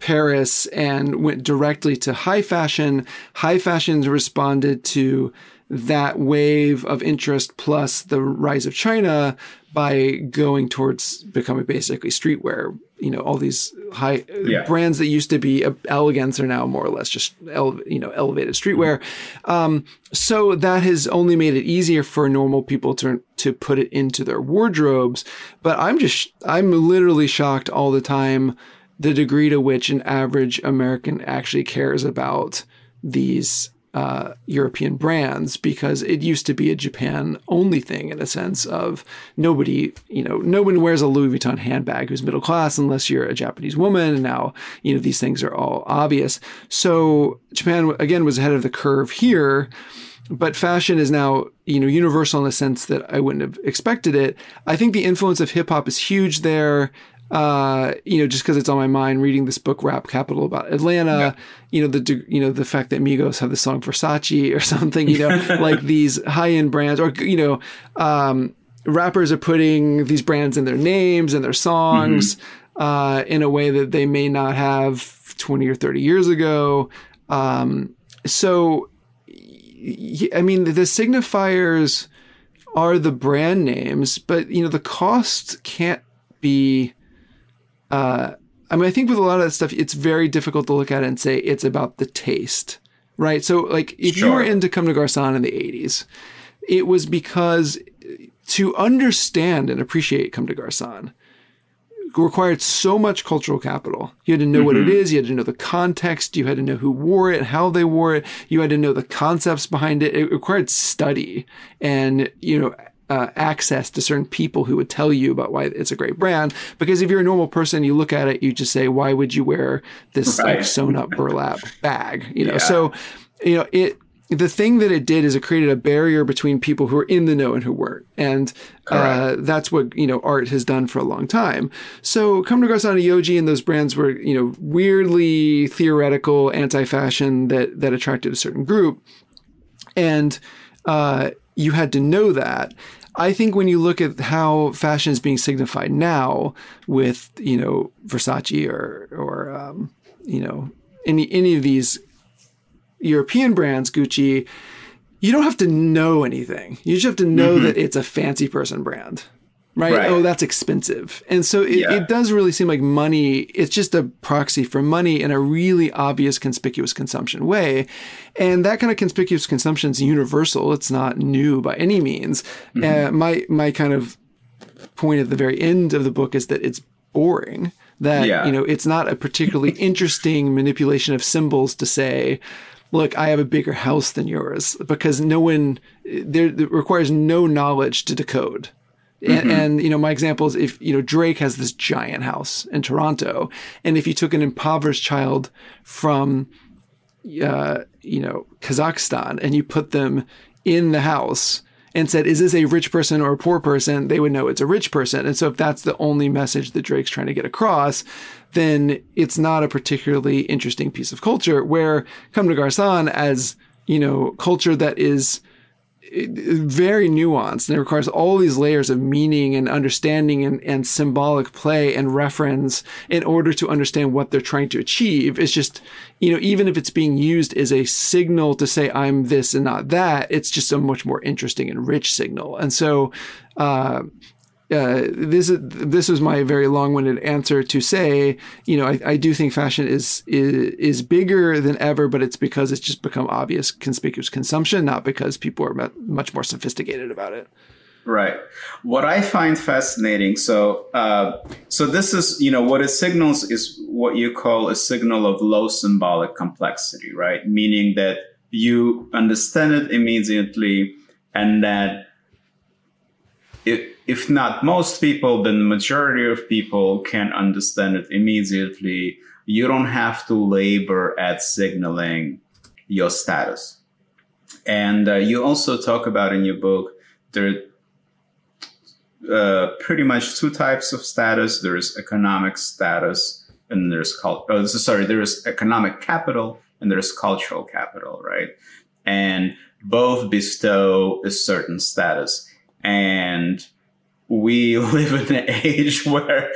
Paris and went directly to high fashion. High fashion responded to that wave of interest plus the rise of China by going towards becoming basically streetwear. You know, all these high yeah. brands that used to be elegance are now more or less just ele- you know elevated streetwear. Um, so that has only made it easier for normal people to to put it into their wardrobes. But I'm just I'm literally shocked all the time the degree to which an average American actually cares about these uh, European brands because it used to be a Japan only thing in a sense of nobody, you know, no one wears a Louis Vuitton handbag who's middle class unless you're a Japanese woman. And now, you know, these things are all obvious. So Japan, again, was ahead of the curve here. But fashion is now, you know, universal in a sense that I wouldn't have expected it. I think the influence of hip hop is huge there uh, you know, just because it's on my mind, reading this book, Rap Capital, about Atlanta, yeah. you know, the you know the fact that Migos have the song Versace or something, you know, like these high end brands, or you know, um, rappers are putting these brands in their names and their songs mm-hmm. uh, in a way that they may not have twenty or thirty years ago. Um, so, I mean, the signifiers are the brand names, but you know, the cost can't be uh, I mean, I think with a lot of that stuff, it's very difficult to look at it and say it's about the taste, right? So, like, if sure. you were into Comme des Garçons in the 80s, it was because to understand and appreciate Comme des Garçons required so much cultural capital. You had to know mm-hmm. what it mm-hmm. you had to know the context, you had to know who wore it, how they wore it, you had to know the concepts behind it. It required study and, you know, uh, access to certain people who would tell you about why it's a great brand. Because if you're a normal person, you look at it, you just say, why would you wear this right. like sewn up burlap bag? You know, yeah. so, you know, it, the thing that it did is it created a barrier between people who were in the know and who weren't. And uh, that's what, you know, art has done for a long time. So Comme des Garçons Yohji and those brands were, you know, weirdly theoretical anti-fashion that, that attracted a certain group. And, uh, you had to know that. I think when you look at how fashion is being signified now with, you know, Versace or, or, um, you know, any, any of these European brands, Gucci, you don't have to know anything. You just have to know mm-hmm. that it's a fancy person brand right? right? Oh, that's expensive. And so it, yeah. it, does really seem like money, it's just a proxy for money in a really obvious, conspicuous consumption way. And that kind of conspicuous consumption is universal. It's not new by any means. Mm-hmm. Uh, my, my kind of point at the very end of the book is that it's boring. That, yeah. you know, it's not a particularly interesting manipulation of symbols to say, look, I have a bigger house than yours because no one, there requires no knowledge to decode mm-hmm. and, you know, my example is if, you know, Drake has this giant house in Toronto, and if you took an impoverished child from, uh, you know, Kazakhstan and you put them in the house and said, is this a rich person or a poor person? They would know it's a rich person. And so if that's the only message that Drake's trying to get across, then it's not a particularly interesting piece of culture where Comme des Garçons as, you know, culture that is, very nuanced and it requires all these layers of meaning and understanding and, and symbolic play and reference in order to understand what they're trying to achieve. It's just, you know, even if it's being used as a signal to say I'm this and not that, it's just a much more interesting and rich signal. And so, uh, uh, this is this was my very long-winded answer to say, you know, I, I, do think fashion is, is is bigger than ever, but it's because it's just become obvious, conspicuous consumption, not because people are much more sophisticated about it. Right. What I find fascinating, so uh, so this is you know what it signals is what you call a signal of low symbolic complexity, right? Meaning that you understand it immediately, and that it if not most people, then the majority of people can understand it immediately. You don't have to labor at signaling your status. And uh, you also talk about in your book, there are uh, pretty much two types of status. There's economic status and there's cult- oh, sorry, there is economic capital and there's cultural capital, right? And both bestow a certain status. And we live in an age where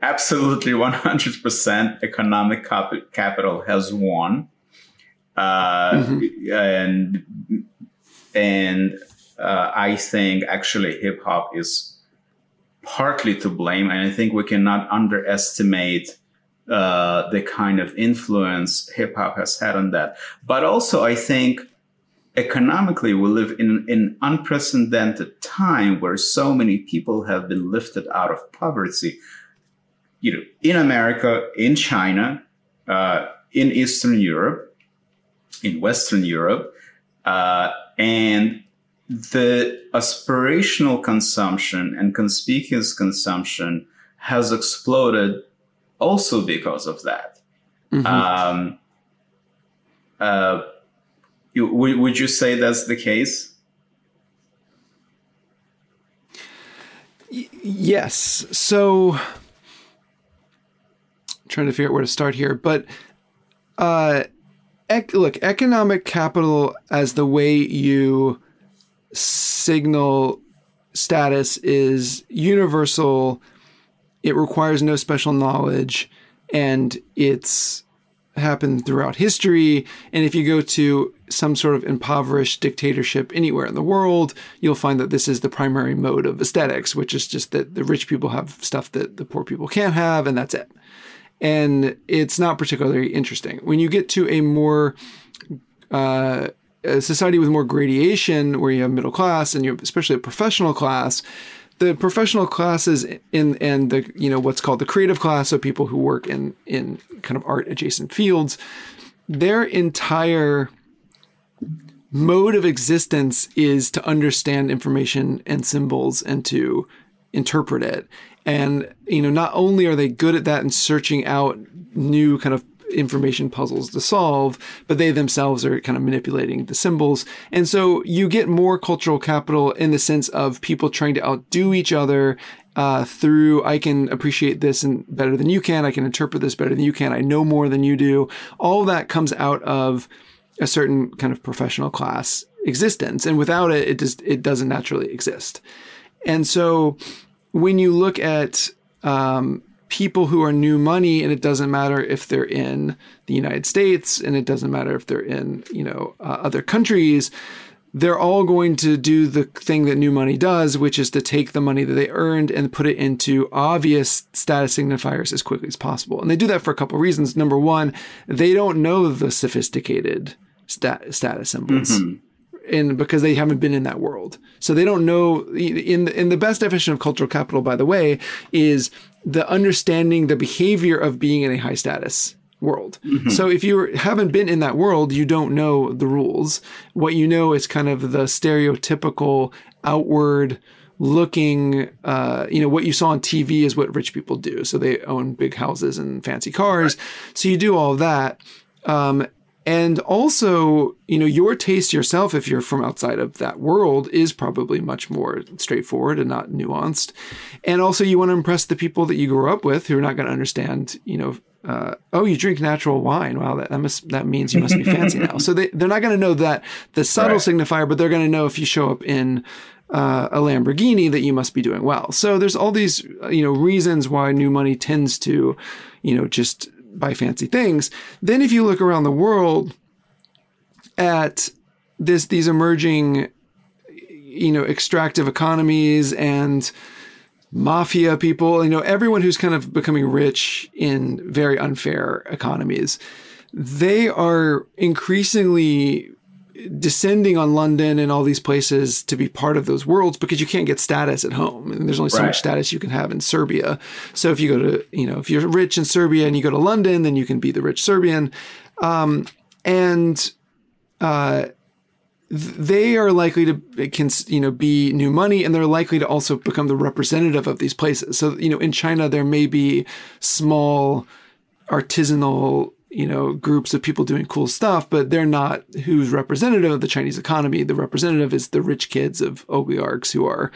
absolutely 100% economic cap- capital has won. Uh, mm-hmm. And and uh, I think actually hip hop is partly to blame, and I think we cannot underestimate uh, the kind of influence hip hop has had on that. But also, I think economically, we live in an unprecedented time where so many people have been lifted out of poverty. You know, in America, in China, uh, in Eastern Europe, in Western Europe, uh, and the aspirational consumption and conspicuous consumption has exploded also because of that. Mm-hmm. Um, uh, you, would, would you say that's the case? Y- yes. So, I'm trying to figure out where to start here, but uh, ec- look, economic capital as the way you signal status is universal. It requires no special knowledge, and it's happened throughout history. And if you go to some sort of impoverished dictatorship anywhere in the world, you'll find that this is the primary mode of aesthetics, which is just that the rich people have stuff that the poor people can't have, and that's it. And it's not particularly interesting. When you get to a more uh, a society with more gradation, where you have middle class and you have especially a professional class, the professional classes in and the you know what's called the creative class, so people who work in in kind of art adjacent fields, their entire mode of existence is to understand information and symbols and to interpret it. And you know, not only are they good at that and searching out new kind of information puzzles to solve, but they themselves are kind of manipulating the symbols. And so you get more cultural capital in the sense of people trying to outdo each other uh, through I can appreciate this and better than you can. I can interpret this better than you can. I know more than you do. All that comes out of a certain kind of professional class existence, and without it, it just it doesn't naturally exist. And so when you look at um, people who are new money, and it doesn't matter if they're in the United States, and it doesn't matter if they're in you know uh, other countries. They're all going to do the thing that new money does, which is to take the money that they earned and put it into obvious status signifiers as quickly as possible. And they do that for a couple of reasons. Number one, they don't know the sophisticated stat- status symbols. Mm-hmm and because they haven't been in that world. So they don't know in in the best definition of cultural capital by the way is the understanding the behavior of being in a high status world. Mm-hmm. So if you haven't been in that world, you don't know the rules. What you know is kind of the stereotypical outward looking uh, you know what you saw on TV is what rich people do. So they own big houses and fancy cars. Right. So you do all that. Um, and also, you know, your taste yourself, if you're from outside of that world, is probably much more straightforward and not nuanced. And also, you want to impress the people that you grew up with who are not going to understand, you know, uh, oh, you drink natural wine. Wow, that, that must that means you must be fancy now. So they they're not going to know that the subtle right. signifier, but they're going to know if you show up in uh, a Lamborghini that you must be doing well. So there's all these you know reasons why new money tends to, you know, just buy fancy things. Then if you look around the world at this these emerging you know extractive economies and mafia people, you know everyone who's kind of becoming rich in very unfair economies, they are increasingly descending on London and all these places to be part of those worlds because you can't get status at home. And there's only so right. much status you can have in Serbia. So if you go to, you know, if you're rich in Serbia and you go to London, then you can be the rich Serbian. Um, and, uh, they are likely to can you know be new money and they're likely to also become the representative of these places so you know in china there may be small artisanal you know, groups of people doing cool stuff, but they're not who's representative of the Chinese economy. The representative is the rich kids of oligarchs who are,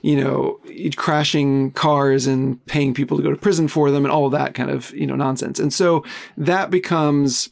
you know, crashing cars and paying people to go to prison for them and all that kind of, you know, nonsense. And so that becomes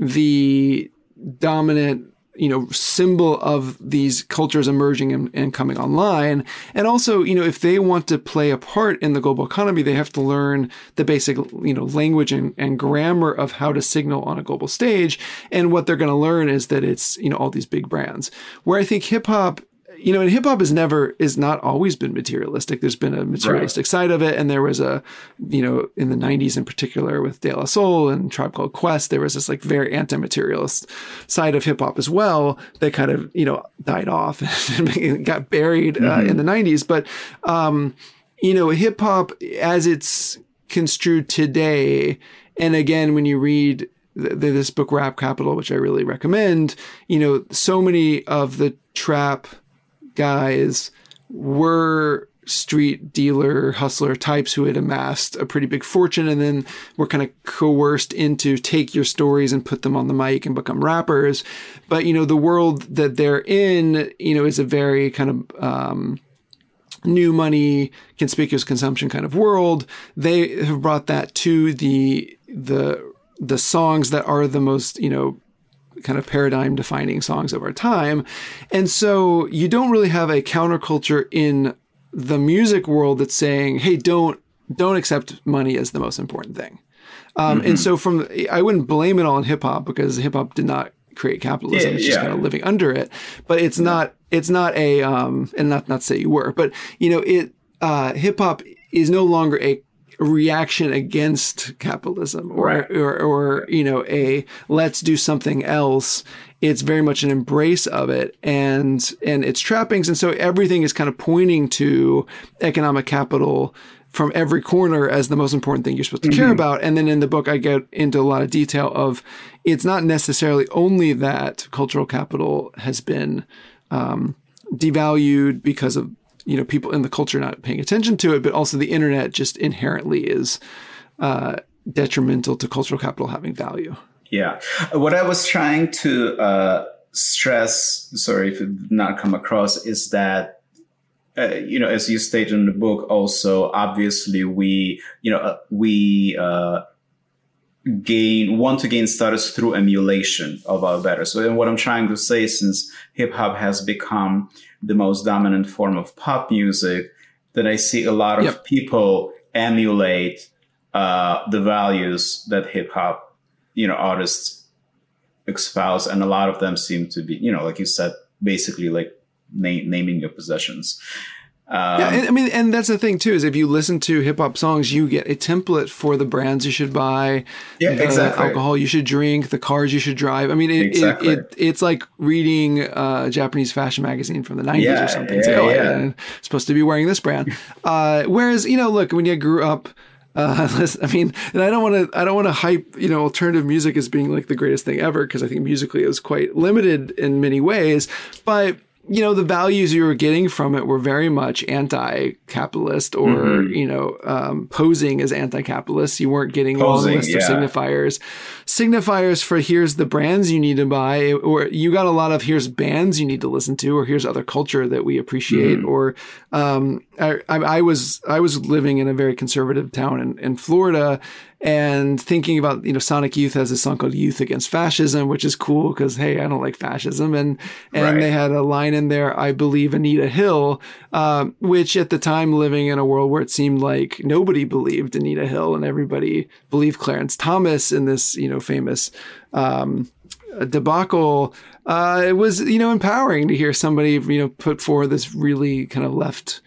the dominant you know, symbol of these cultures emerging and, and, coming online. And also, you know, if they want to play a part in the global economy, they have to learn the basic, you know, language and, and grammar of how to signal on a global stage. And what they're going to learn is that it's, you know, all these big brands. Where I think hip hop you know, and hip hop has never is not always been materialistic. There's been a materialistic right. side of it, and there was a, you know, in the '90s in particular with De La Soul and Tribe Called Quest, there was this like very anti-materialist side of hip hop as well that kind of you know died off and got buried uh, mm-hmm. in the '90s. But um, you know, hip hop as it's construed today, and again, when you read this book rap capital which i really recommend you know so many of the trap guys were street dealer hustler types who had amassed a pretty big fortune and then were kind of coerced into take your stories and put them on the mic and become rappers. But you know the world that they're in you know is a very kind of um, new money conspicuous consumption kind of world. They have brought that to the the the songs that are the most you know kind of paradigm defining songs of our time. And so you don't really have a counterculture in the music world that's saying, hey, don't don't accept money as the most important thing. Um, mm-hmm. And so from I wouldn't blame it all on hip hop because hip hop did not create capitalism. Yeah, it's just yeah. kind of living under it. But it's not it's not a um, and not not say you were, but you know it uh, hip hop is no longer a reaction against capitalism or, right. or, or, you know, a let's do something else. It's very much an embrace of it and, and its trappings. And so everything is kind of pointing to economic capital from every corner as the most important thing you're supposed to mm-hmm. care about. And then in the book, I get into a lot of detail of it's not necessarily only that cultural capital has been, um, devalued because of you know people in the culture not paying attention to it, but also the internet just inherently is uh, detrimental to cultural capital having value. Yeah, what I was trying to uh, stress, sorry if it did not come across, is that uh, you know, as you state in the book, also obviously we, you know, uh, we uh, gain want to gain status through emulation of our better. So, and what I'm trying to say, since hip hop has become the most dominant form of pop music, that I see a lot of yep. people emulate uh, the values that hip hop, you know, artists espouse, and a lot of them seem to be, you know, like you said, basically like na- naming your possessions. Um, yeah, I mean, and that's the thing too is if you listen to hip hop songs, you get a template for the brands you should buy, yeah, the exactly. alcohol you should drink, the cars you should drive. I mean, it, exactly. it, it it's like reading a Japanese fashion magazine from the nineties yeah, or something. Yeah, oh, yeah. I'm supposed to be wearing this brand. uh, whereas, you know, look, when you grew up. Uh, I mean, and I don't want to, I don't want to hype, you know, alternative music as being like the greatest thing ever because I think musically it was quite limited in many ways. But you know the values you were getting from it were very much anti-capitalist or mm-hmm. you know um, posing as anti-capitalist you weren't getting posing, a long list yeah. of signifiers signifiers for here's the brands you need to buy or you got a lot of here's bands you need to listen to or here's other culture that we appreciate mm-hmm. or um, I, I, I, was I was living in a very conservative town in, in Florida and thinking about you know Sonic Youth has a song called Youth Against Fascism, which is cool because hey, I don't like fascism, and and right. they had a line in there, I believe Anita Hill, um, which at the time living in a world where it seemed like nobody believed Anita Hill and everybody believed Clarence Thomas in this you know famous. Um, debacle uh, it was you know empowering to hear somebody you know put forward this really kind of left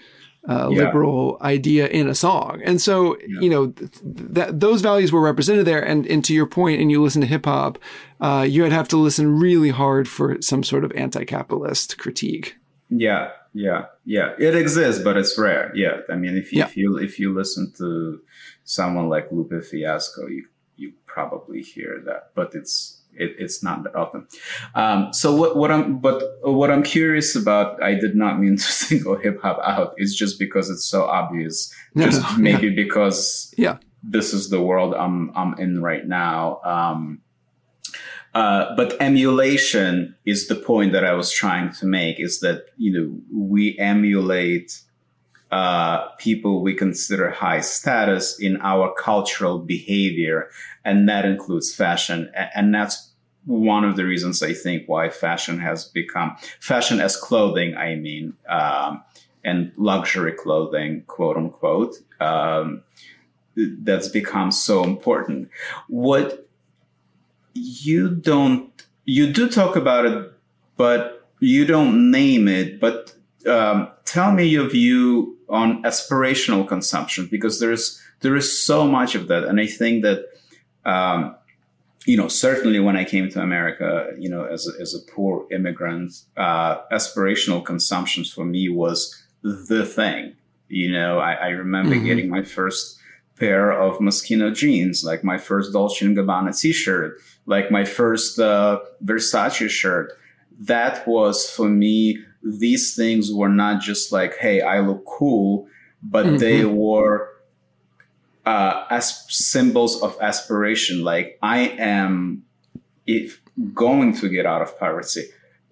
uh, yeah. liberal idea in a song. And so, yeah. you know, th- that those values were represented there. And, and to your point, and you listen to hip hop, uh, you would have to listen really hard for some sort of anti-capitalist critique. Yeah, yeah, yeah. It exists, but it's rare. Yeah, I mean, if you yeah. if you if you listen to someone like Lupe Fiasco, you you probably hear that, but it's it, it's not that often. Um, so what, what I'm, but what I'm curious about, I did not mean to single hip hop out. It's just because it's so obvious. No, just no, maybe yeah. because yeah, this is the world I'm I'm in right now. Um, uh, but emulation is the point that I was trying to make. Is that you know we emulate uh, people we consider high status in our cultural behavior, and that includes fashion. And that's one of the reasons I think why fashion has become fashion as clothing. I mean, um, and luxury clothing, quote unquote, um, that's become so important. What you don't, you do talk about it, but you don't name it. But um, tell me your view on aspirational consumption because there's there is so much of that, and I think that. Um, you know, certainly when I came to America, you know, as a, as a poor immigrant, uh, aspirational consumption for me was the thing. You know, I, I remember mm-hmm. getting my first pair of Moschino jeans, like my first Dolce & Gabbana t-shirt, like my first uh, Versace shirt. That was for me, these things were not just like, hey, I look cool, but mm-hmm. they were uh, as symbols of aspiration. Like I am if going to get out of poverty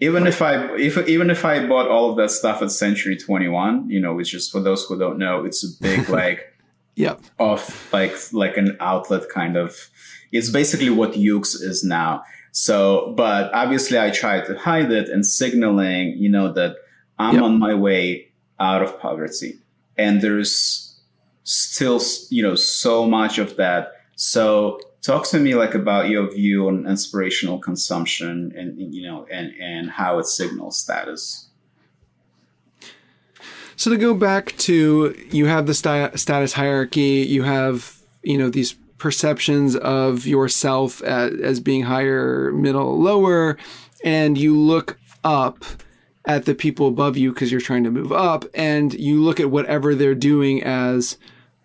even if I if even if I bought all of that stuff at Century 21, you know, which is for those who don't know, it's a big like yep of like like an outlet kind of it's basically what Yoox is now. So, but obviously I tried to hide it and signaling, you know, that I'm yep. on my way out of poverty. And there's still, you know, so much of that. So talk to me like about your view on inspirational consumption and you know and and how it signals status so to go back to you have the st- status hierarchy you have you know these perceptions of yourself as, as being higher middle lower and you look up at the people above you because you're trying to move up and you look at whatever they're doing as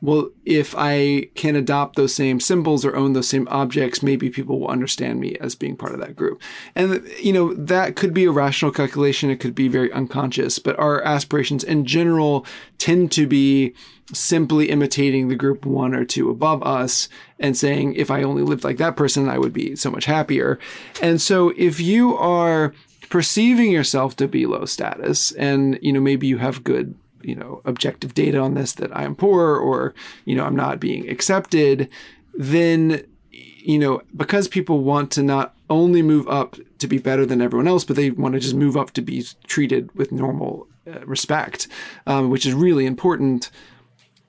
well, if I can adopt those same symbols or own those same objects, maybe people will understand me as being part of that group. And, you know, that could be a rational calculation. It could be very unconscious, but our aspirations in general tend to be simply imitating the group one or two above us and saying, if I only lived like that person, I would be so much happier. And so if you are perceiving yourself to be low status and, you know, maybe you have good you know objective data on this that I am poor or you know I'm not being accepted, then you know because people want to not only move up to be better than everyone else, but they want to just move up to be treated with normal uh, respect, um, which is really important.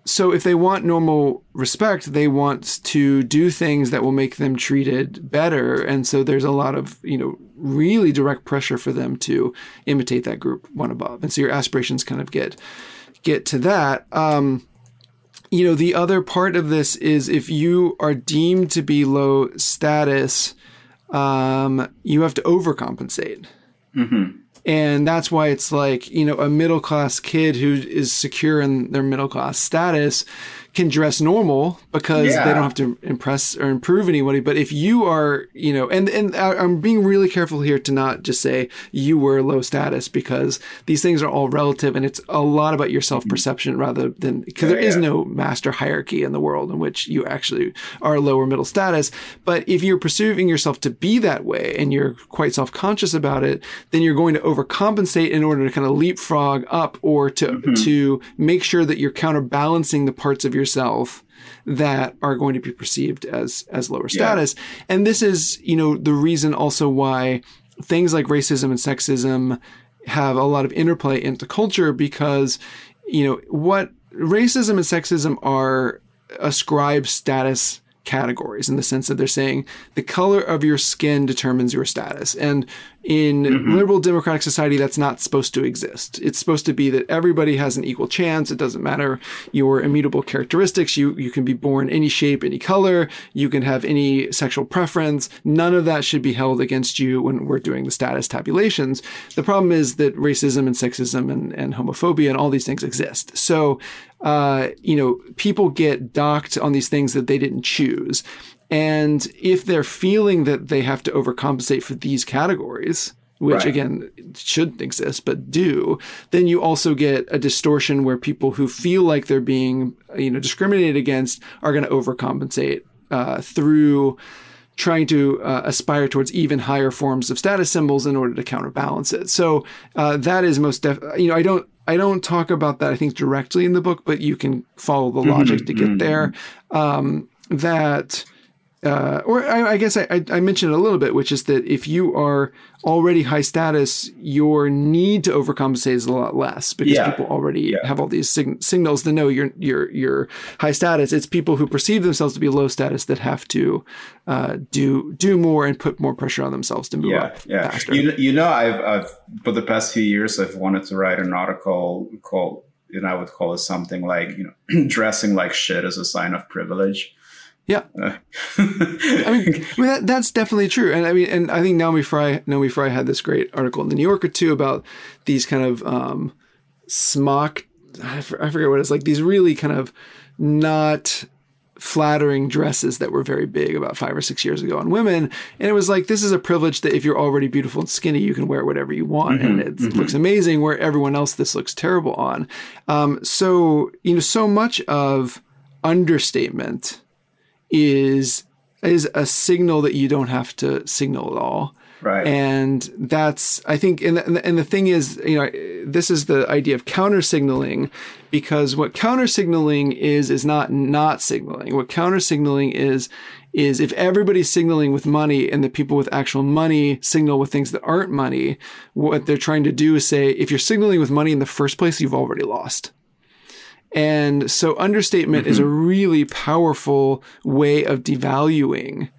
So if they want normal respect, they want to do things that will make them treated better. And so there's a lot of, you know, really direct pressure for them to imitate that group one above. And so your aspirations kind of get get to that. Um, you know, the other part of this is if you are deemed to be low status, um, you have to overcompensate. Mm-hmm. And that's why it's like, you know, a middle class kid who is secure in their middle class status can dress normal because yeah. they don't have to impress or improve anybody. But if you are, you know, and, and I'm being really careful here to not just say you were low status because these things are all relative and it's a lot about your self perception rather than because there is no master hierarchy in the world in which you actually are lower middle status. But if you're perceiving yourself to be that way and you're quite self conscious about it, then you're going to overcompensate in order to kind of leapfrog up or to, mm-hmm. to make sure that you're counterbalancing the parts of your yourself that are going to be perceived as as lower status. Yeah. And this is, you know, the reason also why things like racism and sexism have a lot of interplay into culture because, you know, what racism and sexism are ascribe status categories in the sense that they're saying the color of your skin determines your status. And in mm-hmm. liberal democratic society, that's not supposed to exist. It's supposed to be that everybody has an equal chance. It doesn't matter your immutable characteristics. You, you can be born any shape, any color. You can have any sexual preference. None of that should be held against you when we're doing the status tabulations. The problem is that racism and sexism and, and homophobia and all these things exist. So, uh, you know, people get docked on these things that they didn't choose. And if they're feeling that they have to overcompensate for these categories, which right. again shouldn't exist but do, then you also get a distortion where people who feel like they're being you know discriminated against are going to overcompensate uh, through trying to uh, aspire towards even higher forms of status symbols in order to counterbalance it. So uh, that is most def- you know I don't I don't talk about that I think directly in the book, but you can follow the logic mm-hmm, to get mm-hmm. there. Um, that uh, or I, I guess I, I, mentioned it a little bit, which is that if you are already high status, your need to overcompensate is a lot less because yeah. people already yeah. have all these sig- signals to know you're you're you're high status. It's people who perceive themselves to be low status that have to uh, do do more and put more pressure on themselves to move yeah, up yeah. faster. You, you know, I've, I've for the past few years, I've wanted to write an article called, and I would call it something like you know, dressing like shit is a sign of privilege yeah, I mean, I mean that, that's definitely true, and I mean, and I think Naomi Fry, Naomi Fry had this great article in the New Yorker too about these kind of um, smock. I forget what it's like. These really kind of not flattering dresses that were very big about five or six years ago on women. And it was like, this is a privilege that if you're already beautiful and skinny, you can wear whatever you want. Mm-hmm, and it mm-hmm. looks amazing where everyone else this looks terrible on. Um, so, you know, so much of understatement is is a signal that you don't have to signal at all. Right. And that's, I think, and the, and the thing is, you know, this is the idea of counter signaling because what counter signaling is, is not not signaling. What counter signaling is, is if everybody's signaling with money and the people with actual money signal with things that aren't money, what they're trying to do is say, if you're signaling with money in the first place, you've already lost. And so understatement mm-hmm. is a mm-hmm. really powerful way of devaluing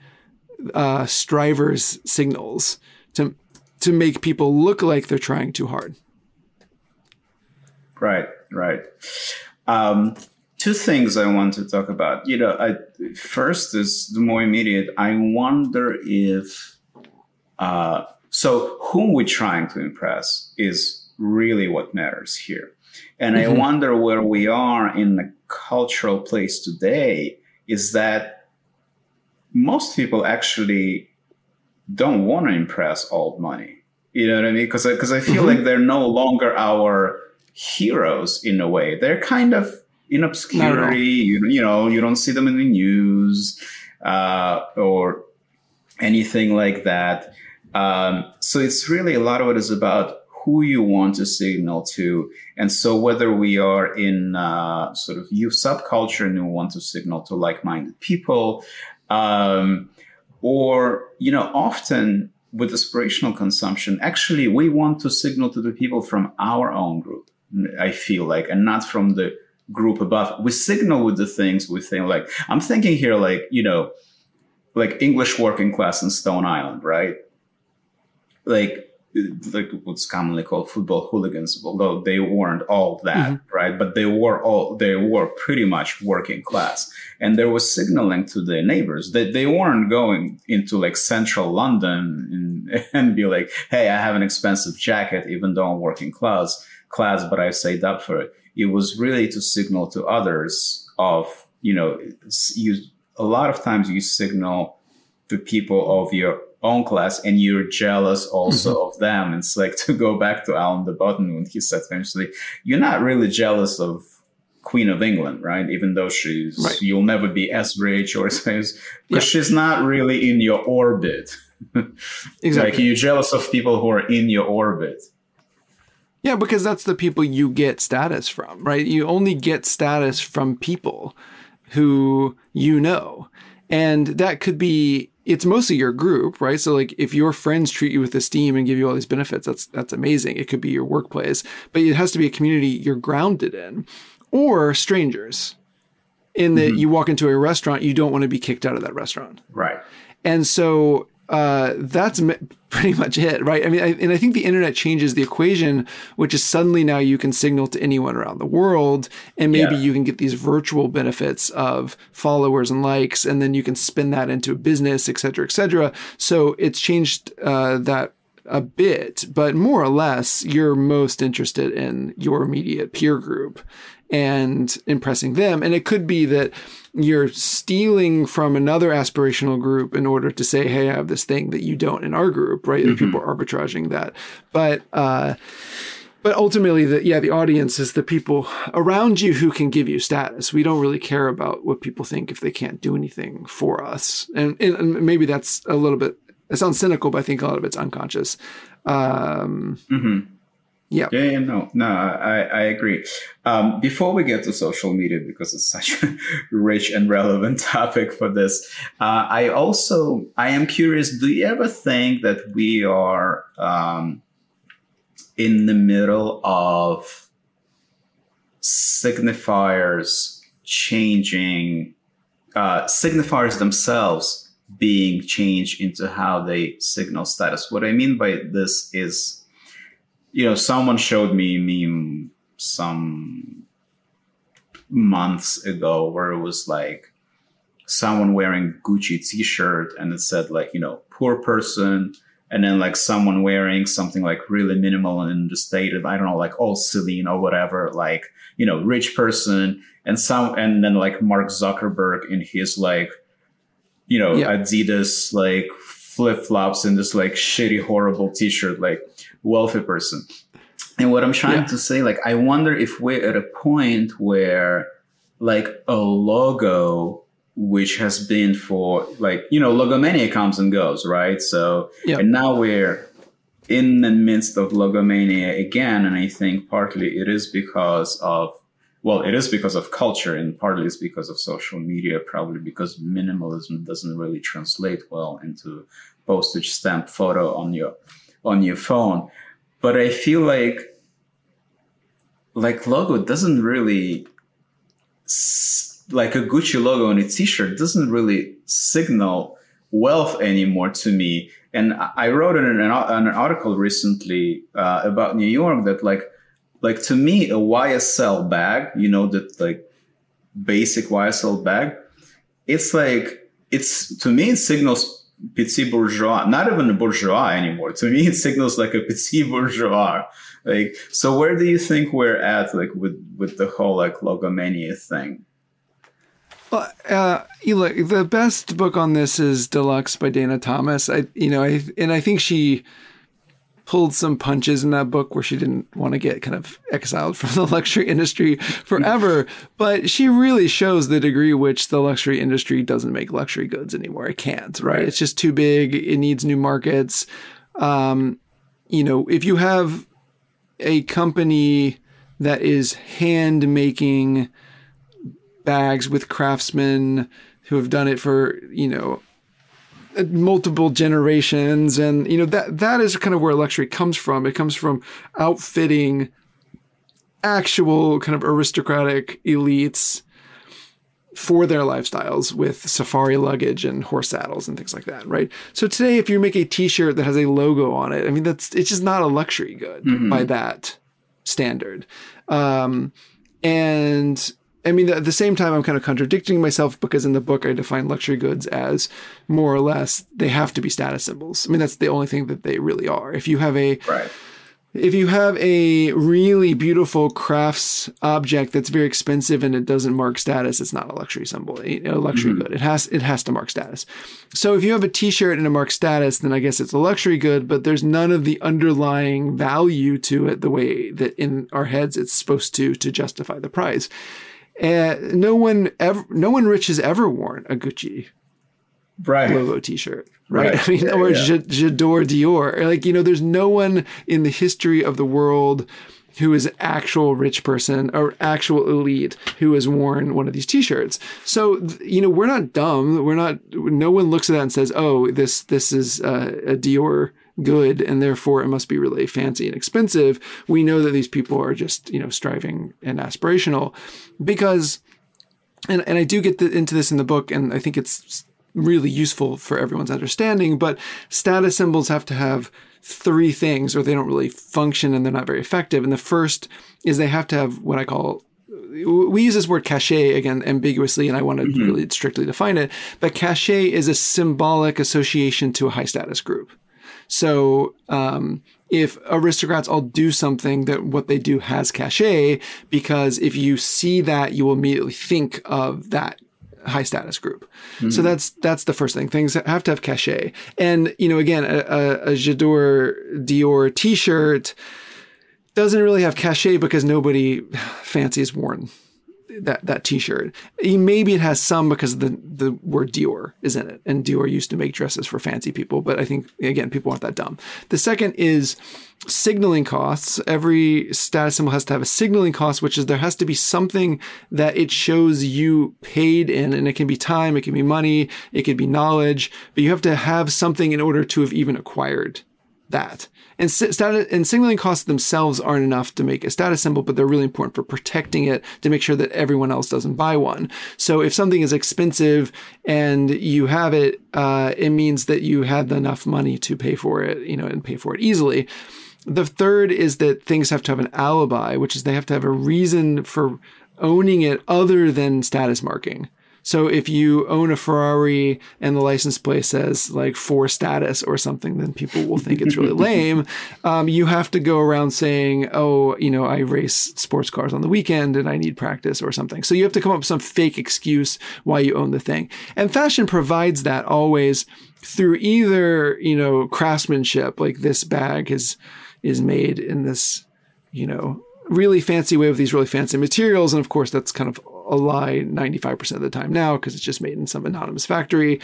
uh, strivers' signals to to make people look like they're trying too hard. Right, right. Um, two things I want to talk about. You know, I, first is the more immediate. I wonder if uh, so whom we're trying to impress is really what matters here. And mm-hmm. I wonder where we are in the cultural place today is that most people actually don't want to impress old money. You know what I mean? Because because I, feel mm-hmm. like they're no longer our heroes in a way. They're kind of in obscurity. You, you know, you don't see them in the news uh, or anything like that. Um, so it's really a lot of it is about who you want to signal to. And so whether we are in uh, sort of youth subculture and we want to signal to like-minded people, um, or, you know, often with aspirational consumption, actually we want to signal to the people from our own group, I feel like, and not from the group above. We signal with the things we think like, I'm thinking here like, you know, like English working class in Stone Island, right? Like like what's commonly called football hooligans, although they weren't all that, mm-hmm. right? But they were all they were pretty much working class, and there was signaling to the neighbors that they weren't going into like central London and, and be like, "Hey, I have an expensive jacket, even though I'm working class, class, but I saved up for it." It was really to signal to others of you know, you a lot of times you signal to people of your own class and you're jealous also mm-hmm. of them. It's like to go back to Alain de Botton when he said famously, you're not really jealous of Queen of England, right? Even though she's, right. you'll never be as rich or as famous, because yeah. she's not really in your orbit. exactly. Like you're jealous of people who are in your orbit. Yeah, because that's the people you get status from, right? You only get status from people who you know. And that could be it's mostly your group, right? So like if your friends treat you with esteem and give you all these benefits, that's that's amazing. It could be your workplace, but it has to be a community you're grounded in, or strangers. In that mm-hmm. you walk into a restaurant, you don't want to be kicked out of that restaurant, right? And so uh, that's pretty much it, right? I mean, I, and I think the internet changes the equation, which is suddenly now you can signal to anyone around the world, and maybe yeah. you can get these virtual benefits of followers and likes, and then you can spin that into a business, et cetera, et cetera. So it's changed uh, that a bit, but more or less, you're most interested in your immediate peer group and impressing them. And it could be that you're stealing from another aspirational group in order to say, hey, I have this thing that you don't in our group, right? Mm-hmm. People are arbitraging that. But, uh, but ultimately the yeah the audience is the people around you who can give you status we don't really care about what people think if they can't do anything for us and, and maybe that's a little bit it sounds cynical but i think a lot of it's unconscious um, mm-hmm. Yeah. Yeah, yeah, no, no, I, I agree. Um, before we get to social media, because it's such a rich and relevant topic for this, uh, I also, I am curious, do you ever think that we are um, in the middle of signifiers changing, uh, signifiers themselves being changed into how they signal status? What I mean by this is, you know, someone showed me a meme some months ago where it was like someone wearing Gucci t-shirt and it said like, you know, poor person and then like someone wearing something like really minimal and understated, I don't know, like all Celine or whatever, like, you know, rich person and some and then like Mark Zuckerberg in his like, you know, Yeah. Adidas like flip flops and this like shitty, horrible t-shirt, like wealthy person. And what I'm trying Yeah. to say, like, I wonder if we're at a point where, like, a logo, which has been for, like, you know, logomania comes and goes, right? So, and now we're in the midst of logomania again. And I think partly it is because of, well, it is because of culture and partly it's because of social media, probably because minimalism doesn't really translate well into postage stamp photo on your, on your phone but I feel like like logo doesn't really like a Gucci logo on a t-shirt doesn't really signal wealth anymore to me. And I wrote in an, an article recently uh, about New York that like like to me a YSL bag, you know that like basic YSL bag, it's like it's to me it signals petit bourgeois, not even a bourgeois anymore. To me, it signals like a petit bourgeois. Like, so where do you think we're at, like with with the whole like logomania thing? Well, uh, you look, the best book on this is Deluxe by Dana Thomas. I, you know, I, and I think she pulled some punches in that book where she didn't want to get kind of exiled from the luxury industry forever. but she really shows the degree which the luxury industry doesn't make luxury goods anymore. It can't, right? Right. It's just too big. It needs new markets. Um, you know, if you have a company that is hand making bags with craftsmen who have done it for, you know, multiple generations and you know that that is kind of where luxury comes from. It comes from outfitting actual kind of aristocratic elites for their lifestyles with safari luggage and horse saddles and things like that right? So today if you make a t-shirt that has a logo on it i mean that's it's just not a luxury good by that standard. Um and I mean, at the same time, I'm kind of contradicting myself because in the book I define luxury goods as more or less they have to be status symbols. I mean, that's the only thing that they really are. If you have a Right. if you have a really beautiful crafts object that's very expensive and it doesn't mark status, it's not a luxury symbol, a a luxury hmm. good. It has it has to mark status. So if you have a T-shirt and it marks status, then I guess it's a luxury good. But there's none of the underlying value to it the way that in our heads it's supposed to to justify the price. And no one ever, no one rich has ever worn a Gucci Right. logo T-shirt, right? Right. I mean, or yeah. J'adore Dior. Like you know, there's no one in the history of the world who is actual rich person or actual elite who has worn one of these T-shirts. So you know, we're not dumb. We're not. No one looks at that and says, "Oh, this this is uh, a Dior." Good and therefore it must be really fancy and expensive we know that these people are just you know striving and aspirational because and, and I do get the, into this in the book, and I think it's really useful for everyone's understanding. But status symbols have to have three things, or they don't really function and they're not very effective. And the first is they have to have what I call we use this word cachet again ambiguously, and I want to mm-hmm. really strictly define it. But cachet is a symbolic association to a high status group. So um, if aristocrats all do something, that what they do has cachet, because if you see that, you will immediately think of that high status group. So that's that's the first thing. Things have to have cachet. And you know, again, a, a, a Dior T-shirt doesn't really have cachet because nobody fancies worn that that T-shirt. Eh, maybe it has some because the the word Dior is in it, and Dior used to make dresses for fancy people. But I think again, people aren't that dumb. The second is signaling costs. Every status symbol has to have a signaling cost, which is there has to be something that it shows you paid in, and it can be time, it can be money, it could be knowledge, but you have to have something in order to have even acquired that. And status and signaling costs themselves aren't enough to make a status symbol, but they're really important for protecting it to make sure that everyone else doesn't buy one. So if something is expensive and you have it, uh, it means that you had enough money to pay for it, you know, and pay for it easily. The third is that things have to have an alibi, which is they have to have a reason for owning it other than status marking. So if you own a Ferrari and the license plate says like for status or something, then people will think it's really lame. Um, you have to go around saying, oh, you know, I race sports cars on the weekend and I need practice or something. So you have to come up with some fake excuse why you own the thing. And fashion provides that always through either, you know, craftsmanship, like this bag is, is made in this, you know, really fancy way with these really fancy materials. And of course, that's kind of a lie 95% of the time now because it's just made in some anonymous factory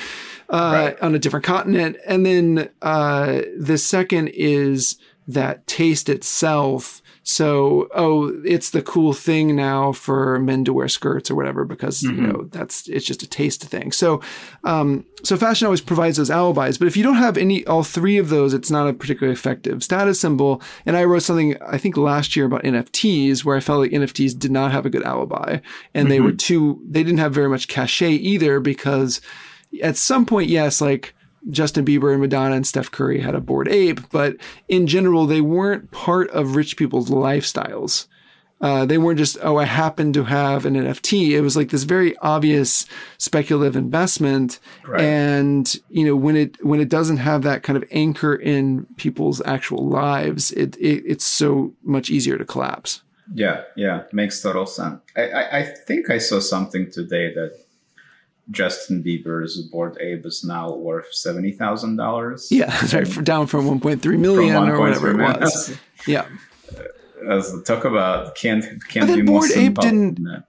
uh, right. on a different continent. And then uh, the second is that taste itself. So, oh, it's the cool thing now for men to wear skirts or whatever because mm-hmm. you know that's it's just a taste thing. So, um, so fashion always provides those alibis. But if you don't have any all three of those, it's not a particularly effective status symbol. And I wrote something I think last year about NFTs where I felt like NFTs did not have a good alibi and mm-hmm. they were mm-hmm. too they didn't have very much cachet either because at some point, yes, like Justin Bieber and Madonna and Steph Curry had a Bored Ape, but in general, they weren't part of rich people's lifestyles. Uh, they weren't just, oh, I happen to have an NFT. It was like this very obvious speculative investment. Right. And, you know, when it, when it doesn't have that kind of anchor in people's actual lives, it, it it's so much easier to collapse. Yeah. Yeah. Makes total sense. I, I, I think I saw something today that Justin Bieber's Bored Ape is now worth seventy thousand dollars. Yeah, right, down from one point three million or whatever it was. yeah. Uh, as talk about can't can't be Bored Ape didn't.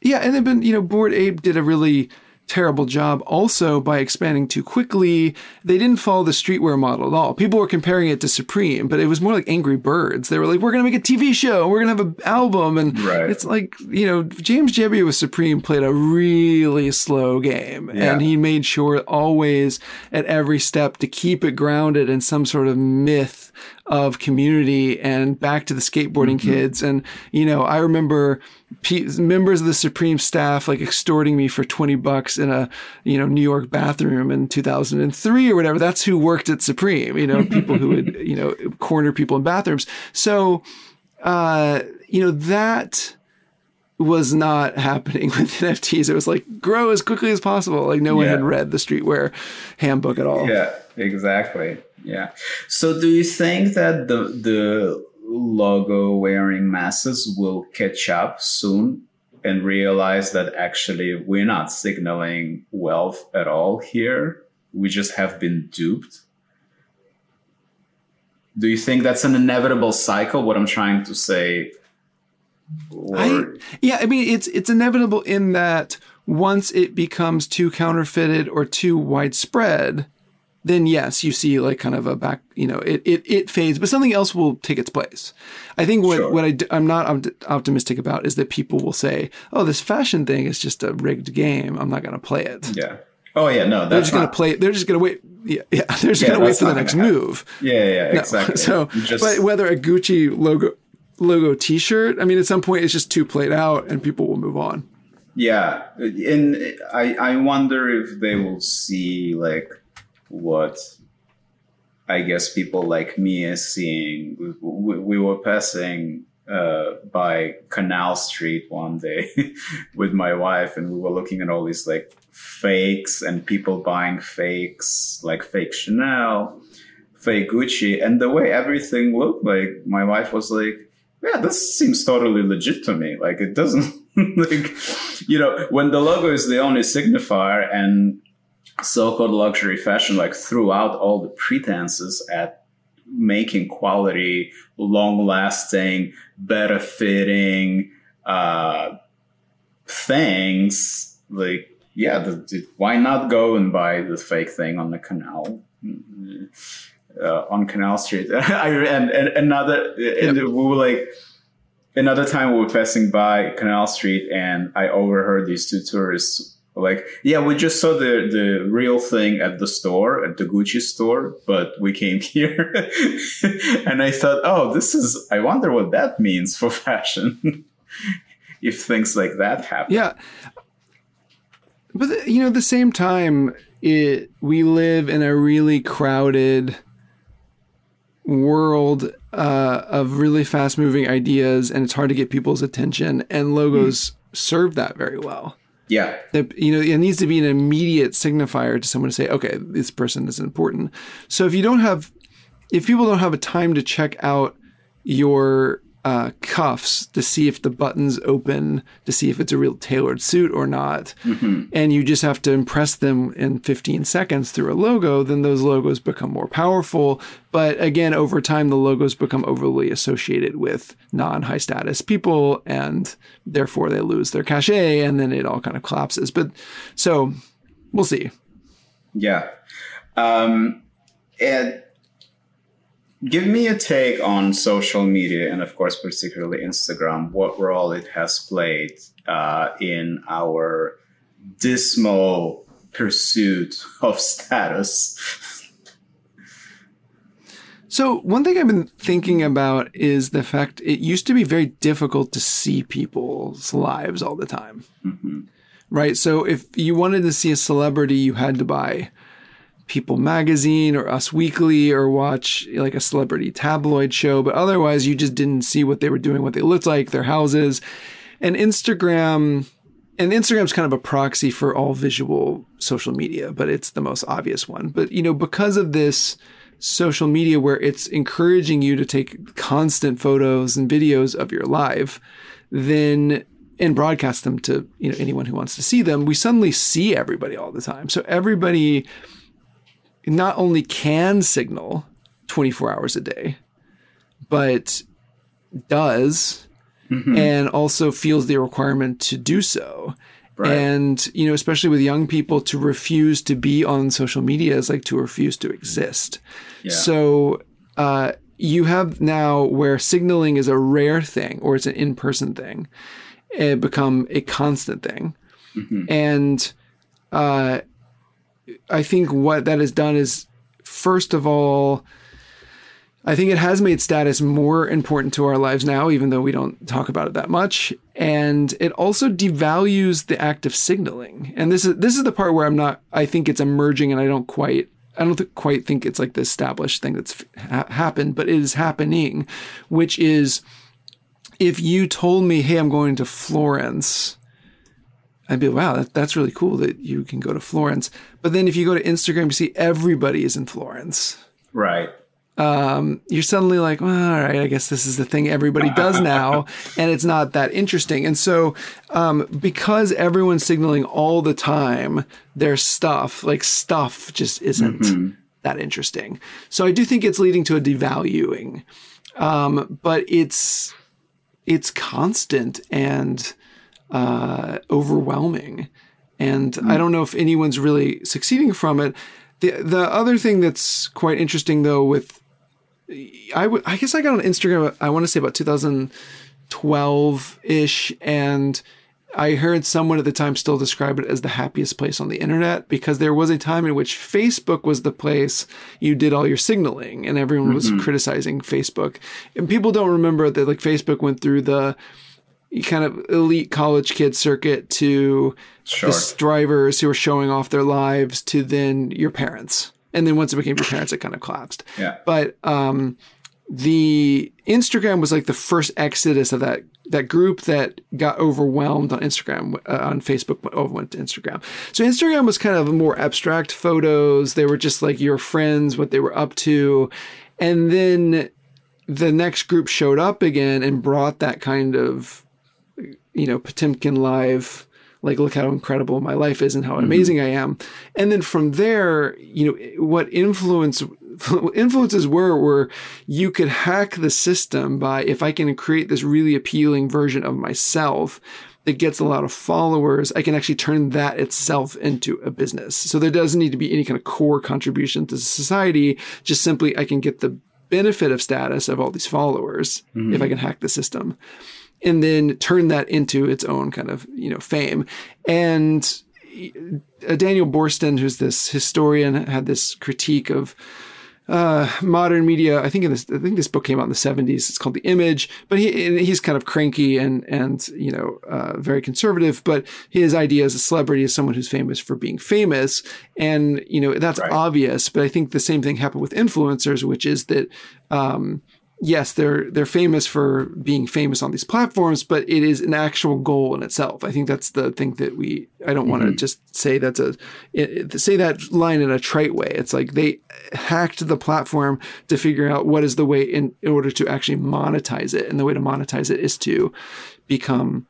Yeah, and they've you know Bored Ape did a really terrible job also by expanding too quickly. They didn't follow the streetwear model at all. People were comparing it to Supreme, but it was more like Angry Birds. They were like, we're going to make a TV show, we're going to have an album. And right. it's like, you know, James Jebbia with Supreme played a really slow game. Yeah. And he made sure always at every step to keep it grounded in some sort of myth of community and back to the skateboarding mm-hmm. kids. And, you know, I remember p- members of the Supreme staff like extorting me for 20 bucks in a, you know, New York bathroom in 2003 or whatever. That's who worked at Supreme, you know, people who would, you know, corner people in bathrooms. So, uh, you know, that was not happening with NFTs. It was like grow as quickly as possible. Like no one had read the streetwear handbook at all. Yeah, exactly. Yeah. So do you think that the the logo wearing masses will catch up soon and realize that actually we're not signaling wealth at all here? We just have been duped. Do you think that's an inevitable cycle? What I'm trying to say. I, yeah, I mean it's it's inevitable in that once it becomes too counterfeited or too widespread, then yes, you see like kind of a back, you know, it, it, it fades, but something else will take its place. I think what, sure. what I, I'm not optimistic about is that people will say, oh, this fashion thing is just a rigged game. I'm not going to play it. Yeah. Oh yeah, no, they're just going to play. They're just going to wait. Yeah, yeah, they're just yeah, going to wait for the next move. Yeah, yeah, exactly. So, just... but whether a Gucci logo logo T-shirt, I mean, at some point it's just too played out, and people will move on. Yeah, and I I wonder if they will see like what I guess people like me is seeing. We, we, we were passing uh, by Canal Street one day with my wife, and we were looking at all these like fakes and people buying fakes, like fake Chanel, fake Gucci, and the way everything looked like, my wife was like, "Yeah, this seems totally legit to me. Like it doesn't." like you know when the logo is the only signifier and so-called luxury fashion like throughout all the pretenses at making quality long lasting better fitting uh, things, like yeah, the, the, why not go and buy the fake thing on the canal? Uh, on Canal Street, I, and, and another, yep. and we were like, another time we were passing by Canal Street, and I overheard these two tourists like, yeah, we just saw the, the real thing at the store, at the Gucci store, but we came here. and I thought, oh, this is, I wonder what that means for fashion. if things like that happen. Yeah. But, you know, at the same time, it, we live in a really crowded world uh, of really fast moving ideas, and it's hard to get people's attention, and logos mm. serve that very well. Yeah. That, you know, it needs to be an immediate signifier to someone to say, okay, this person is important. So if you don't have, if people don't have a time to check out your uh, cuffs to see if the buttons open, to see if it's a real tailored suit or not, mm-hmm. and you just have to impress them in 15 seconds through a logo, then those logos become more powerful. But again, over time, the logos become overly associated with non high status people, and therefore they lose their cachet, and then it all kind of collapses. But so we'll see. Yeah. Um, and give me a take on social media and of course particularly instagram what role it has played uh, in our dismal pursuit of status. So one thing i've been thinking about is the fact it used to be very difficult to see people's lives all the time. Mm-hmm. right? So if you wanted to see a celebrity you had to buy People Magazine or Us Weekly or watch like a celebrity tabloid show, but otherwise you just didn't see what they were doing, what they looked like, their houses. And Instagram, and Instagram's kind of a proxy for all visual social media, but it's the most obvious one. But you know, because of this social media where it's encouraging you to take constant photos and videos of your life, then and broadcast them to you know anyone who wants to see them, we suddenly see everybody all the time. So everybody not only can signal 24 hours a day, but does mm-hmm. and also feels the requirement to do so. Right. And, you know, especially with young people, to refuse to be on social media is like to refuse to exist. Yeah. So, uh, you have now where signaling is a rare thing or it's an in person thing, it become a constant thing. Mm-hmm. And, uh, I think what that has done is, first of all, I think it has made status more important to our lives now, even though we don't talk about it that much. And it also devalues the act of signaling. And this is this is the part where I'm not. I think it's emerging, and I don't quite. I don't th- quite think it's like the established thing that's ha- happened, but it is happening, which is if you told me, "Hey, I'm going to Florence," I'd be, like, wow, that, that's really cool that you can go to Florence. But then if you go to Instagram, you see everybody is in Florence. Right. Um, you're suddenly like, well, all right, I guess this is the thing everybody does now, and it's not that interesting. And so, um, because everyone's signaling all the time their stuff, like stuff just isn't mm-hmm. that interesting. So I do think it's leading to a devaluing, um, but it's it's constant and uh, overwhelming. And mm. I don't know if anyone's really succeeding from it. The the other thing that's quite interesting though with I, w- I guess I got on Instagram I want to say about 2012 ish and I heard someone at the time still describe it as the happiest place on the internet because there was a time in which Facebook was the place you did all your signaling and everyone was mm-hmm. criticizing Facebook. And people don't remember that like Facebook went through the kind of elite college kid circuit to sure. the drivers who were showing off their lives to then your parents. And then once it became your parents, it kind of collapsed. Yeah. But um, the Instagram was like the first exodus of that that group that got overwhelmed on Instagram uh, on Facebook went to Instagram. So Instagram was kind of more abstract photos. They were just like your friends, what they were up to, and then the next group showed up again and brought that kind of you know, Potemkin live, like look how incredible my life is and how mm-hmm. amazing I am. And then from there, you know, what influence influences were were you could hack the system by if I can create this really appealing version of myself that gets a lot of followers, I can actually turn that itself into a business. So there doesn't need to be any kind of core contribution to society. Just simply, I can get the benefit of status of all these followers mm-hmm. if I can hack the system and then turn that into its own kind of, you know, fame. And uh, Daniel Boorstin, who's this historian, had this critique of uh, modern media. I think in this, I think this book came out in the seventies. It's called The Image, but he he's kind of cranky and and you know uh, very conservative. But his idea as a celebrity is someone who's famous for being famous, and you know that's right. obvious. But I think the same thing happened with influencers, which is that um, yes, they're they're famous for being famous on these platforms, but it is an actual goal in itself. I think that's the thing that we. I don't mm-hmm. want to just say that's a say that line in a trite way. It's like they hacked the platform to figure out what is the way in, in order to actually monetize it, and the way to monetize it is to become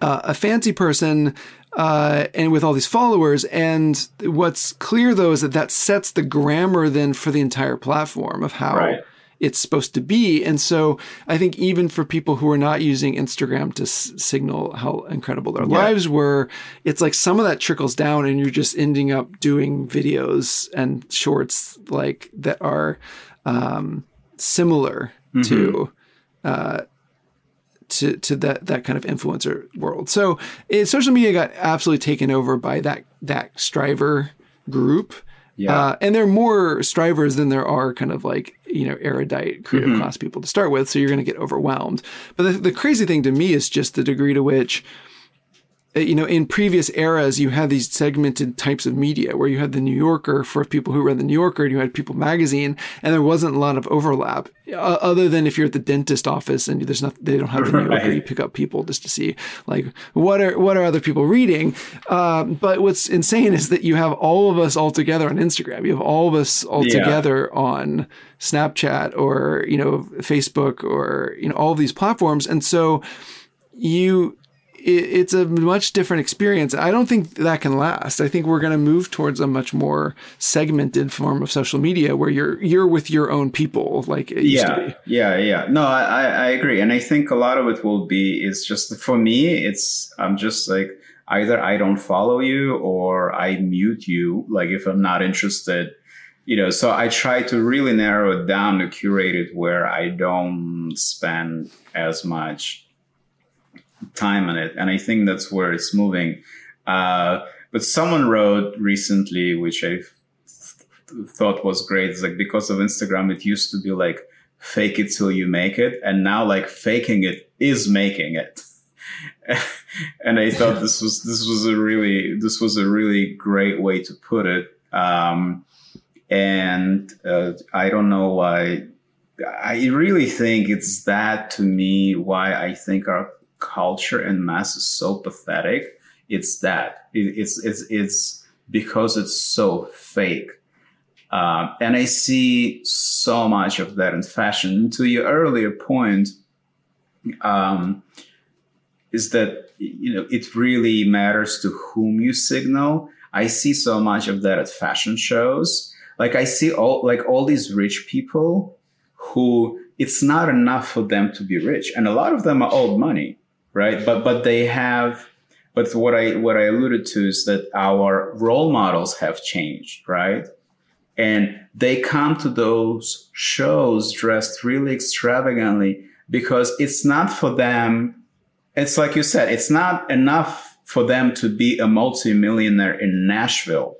uh, a fancy person uh, and with all these followers. And what's clear though is that that sets the grammar then for the entire platform of how right it's supposed to be. And so I think even for people who are not using Instagram to s- signal how incredible their yeah. lives were, it's like some of that trickles down and you're just ending up doing videos and shorts like that are um, similar mm-hmm. to uh, to to that that kind of influencer world. So it, social media got absolutely taken over by that that striver group yeah. Uh, and there are more strivers than there are kind of like, you know, erudite creative mm-hmm. class people to start with. So you're going to get overwhelmed. But the, the crazy thing to me is just the degree to which you know, in previous eras, you had these segmented types of media where you had the New Yorker for people who read the New Yorker, and you had People Magazine, and there wasn't a lot of overlap, uh, other than if you're at the dentist office and there's not, they don't have the New Yorker, right. you pick up People just to see like what are what are other people reading. Um, but what's insane is that you have all of us all together on Instagram. You have all of us all yeah. together on Snapchat or you know Facebook or you know all these platforms, and so you it's a much different experience. I don't think that can last. I think we're going to move towards a much more segmented form of social media where you're you're with your own people, like it used to be. yeah, yeah, yeah. No, I I agree, and I think a lot of it will be. It's just for me. It's I'm just like either I don't follow you or I mute you. Like if I'm not interested, you know. So I try to really narrow it down to curate it where I don't spend as much time on it. And I think that's where it's moving. Uh, but someone wrote recently, which I thought was great. It's like because of Instagram, it used to be like fake it till you make it. And now like faking it is making it. and I thought this was, this was a really, this was a really great way to put it. Um, and, uh, I don't know why I really think it's that to me why I think our culture and mass is so pathetic. It's that it, it's it's it's because it's so fake. Um, and I see so much of that in fashion. To your earlier point, um, is that you know it really matters to whom you signal. I see so much of that at fashion shows. Like I see all like all these rich people who it's not enough for them to be rich, and a lot of them are old money right? But but they have. But what I what I alluded to is that our role models have changed, right? And they come to those shows dressed really extravagantly because it's not for them. It's like you said, it's not enough for them to be a multimillionaire in Nashville,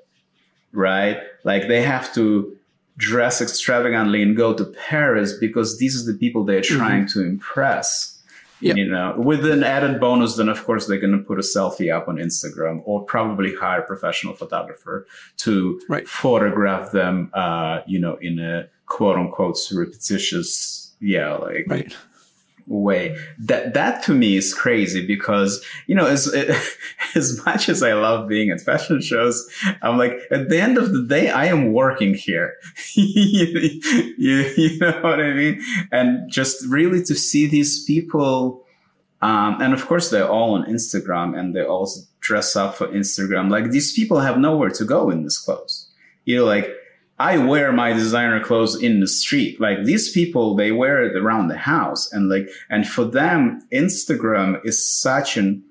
right? Like they have to dress extravagantly and go to Paris because these are the people they're mm-hmm. trying mm-hmm. to impress. Yep. You know, with an added bonus, then of course they're going to put a selfie up on Instagram or probably hire a professional photographer to right. photograph them, uh, you know, in a quote unquote repetitious, yeah, like right way. That that to me is crazy because you know as as much as I love being at fashion shows, I'm like at the end of the day I am working here. you, you, you, know what I mean? And just really to see these people. Um, and of course, they're all on Instagram and they all dress up for Instagram. Like these people have nowhere to go in this clothes. You know, like I wear my designer clothes in the street. Like these people, they wear it around the house. And like, and for them, Instagram is such an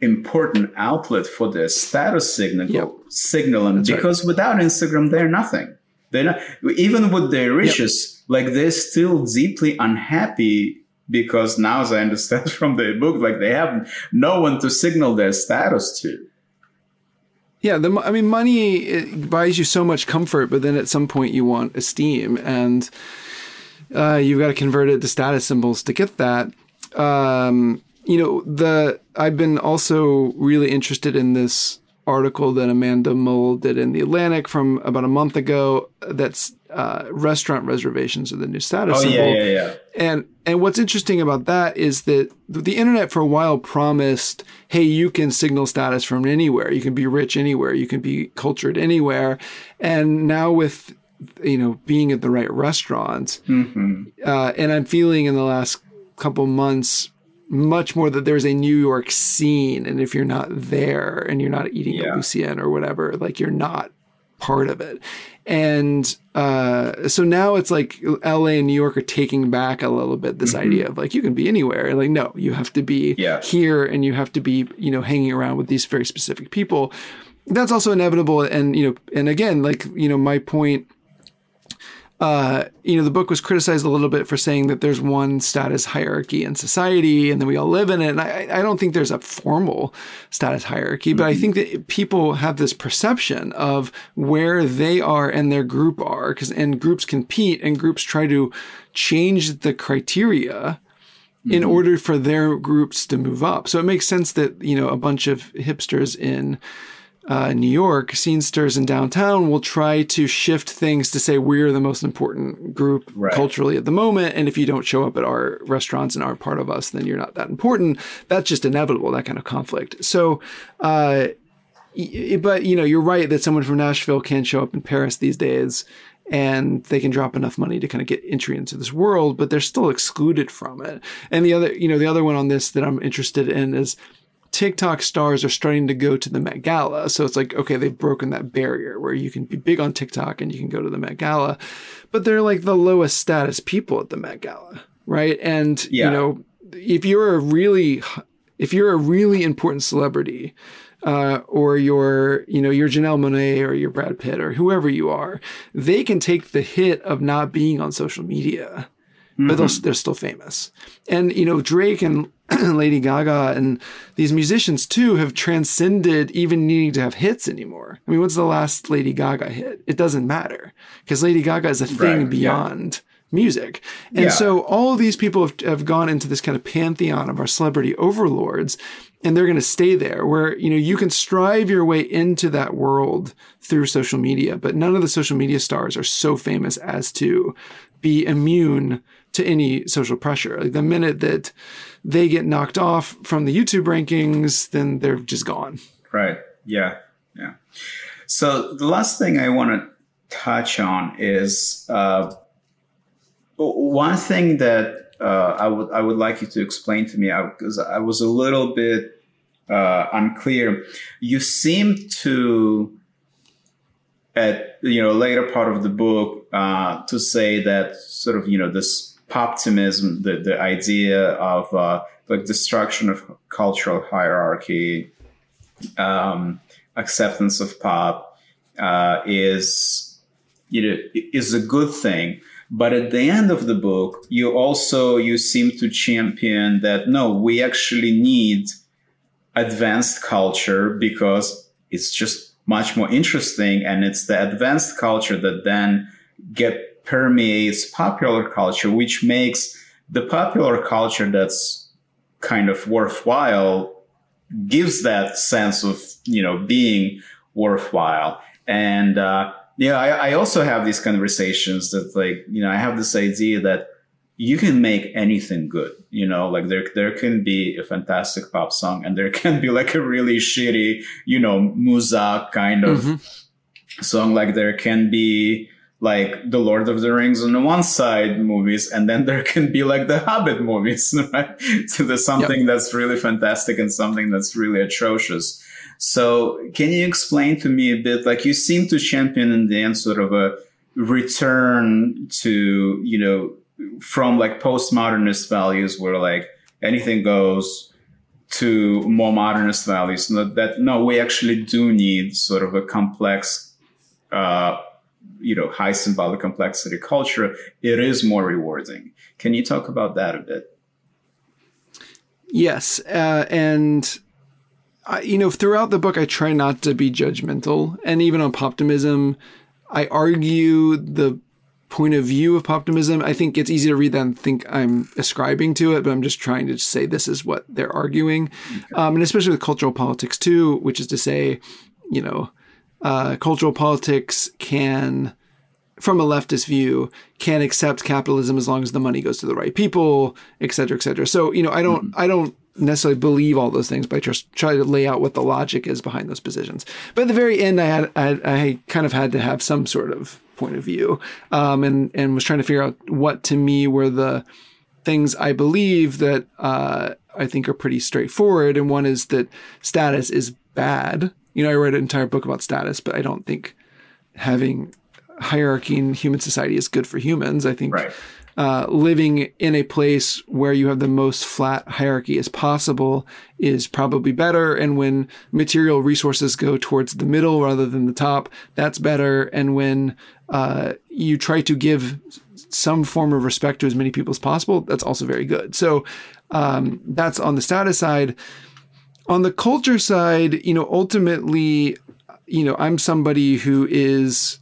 important outlet for their status signal, yep. signaling That's because right. without Instagram, they're nothing. They're not, even with their riches, yep. like they're still deeply unhappy because now, as I understand from the book, like they have no one to signal their status to. Yeah, the, I mean, money buys you so much comfort, but then at some point you want esteem, and uh, you've got to convert it to status symbols to get that. Um, you know, the I've been also really interested in this article that Amanda Mull did in the Atlantic from about a month ago. That's uh, restaurant reservations are the new status oh, symbol. Yeah, yeah, yeah. And and what's interesting about that is that the internet for a while promised, hey, you can signal status from anywhere. You can be rich anywhere. You can be cultured anywhere. And now with you know being at the right restaurant, mm-hmm. uh, and I'm feeling in the last couple months much more that there's a New York scene, and if you're not there and you're not eating yeah. at Lucien or whatever, like you're not part of it. And uh, so now it's like LA and New York are taking back a little bit this mm-hmm. idea of like you can be anywhere. Like no, you have to be yeah. here, and you have to be you know hanging around with these very specific people. That's also inevitable, and you know, and again, like you know, my point uh, you know, the book was criticized a little bit for saying that there's one status hierarchy in society and then we all live in it. And I, I don't think there's a formal status hierarchy, mm-hmm. but I mm-hmm. think that people have this perception of where they are and their group are, because and groups compete and groups try to change the criteria mm-hmm. in order for their groups to move up. So it makes sense that you know a bunch of hipsters in uh, New York, scenesters in downtown will try to shift things to say we're the most important group right. culturally at the moment. And if you don't show up at our restaurants and aren't part of us, then you're not that important. That's just inevitable, that kind of conflict. So, uh, but you know, you're right that someone from Nashville can show up in Paris these days and they can drop enough money to kind of get entry into this world, but they're still excluded from it. And the other, you know, the other one on this that I'm interested in is TikTok stars are starting to go to the Met Gala. So it's like, okay, they've broken that barrier where you can be big on TikTok and you can go to the Met Gala, but they're like the lowest status people at the Met Gala, right? And, yeah. you know, if you're a really, if you're a really important celebrity, uh, or you're, you know, you're Janelle Monáe or you're Brad Pitt or whoever you are, they can take the hit of not being on social media mm-hmm. but they're still famous. And, you know, Drake and Lady Gaga and these musicians too have transcended even needing to have hits anymore. I mean, what's the last Lady Gaga hit? It doesn't matter because Lady Gaga is a thing right, beyond. Yeah. Music. And yeah. so all these people have, have gone into this kind of pantheon of our celebrity overlords and they're going to stay there where you know you can strive your way into that world through social media but none of the social media stars are so famous as to be immune to any social pressure. Like the minute that they get knocked off from the YouTube rankings, then they're just gone. Right. Yeah. Yeah. So the last thing I want to touch on is uh, one thing that uh, I would I would like you to explain to me because I, I, was a little bit uh, unclear. You seem to at you know later part of the book uh, to say that sort of you know this poptimism, the, the idea of uh, like destruction of cultural hierarchy, um, acceptance of pop uh, is you know is a good thing. But at the end of the book, you also you seem to champion that no, we actually need advanced culture because it's just much more interesting, and it's the advanced culture that then get permeates popular culture, which makes the popular culture that's kind of worthwhile gives that sense of you know being worthwhile and uh, yeah I, I, also have these conversations that like you know i have this idea that you can make anything good you know like there there can be a fantastic pop song and there can be like a really shitty you know musa kind of mm-hmm. song like there can be like the Lord of the Rings on the one side movies, and then there can be like the Hobbit movies, right? So there's something yep. that's really fantastic and something that's really atrocious. So can you explain to me a bit, like you seem to champion in the end sort of a return to, you know, from like postmodernist values where like anything goes to more modernist values that no we actually do need sort of a complex uh, you know high symbolic complexity culture it is more rewarding can you talk about that a bit yes uh, and I, you know throughout the book i try not to be judgmental and even on poptimism i argue the point of view of poptimism. I think it's easy to read that and think I'm ascribing to it, but I'm just trying to say this is what they're arguing. Okay. Um, and especially with cultural politics too, which is to say, you know, uh, cultural politics can, from a leftist view, can accept capitalism as long as the money goes to the right people, et cetera, et cetera. So, you know, I don't, mm-hmm. I don't necessarily believe all those things, but I just try to lay out what the logic is behind those positions. But at the very end, I had, I, I kind of had to have some sort of point of view, um, and and was trying to figure out what to me were the things I believe that uh, I think are pretty straightforward. And one is that status is bad. You know, I read an entire book about status, but I don't think having hierarchy in human society is good for humans. I think right uh, living in a place where you have the most flat hierarchy as possible is probably better. And when material resources go towards the middle rather than the top, that's better. And when uh, you try to give some form of respect to as many people as possible, that's also very good. So um, that's on the status side. On the culture side, you know, ultimately, you know, I'm somebody who is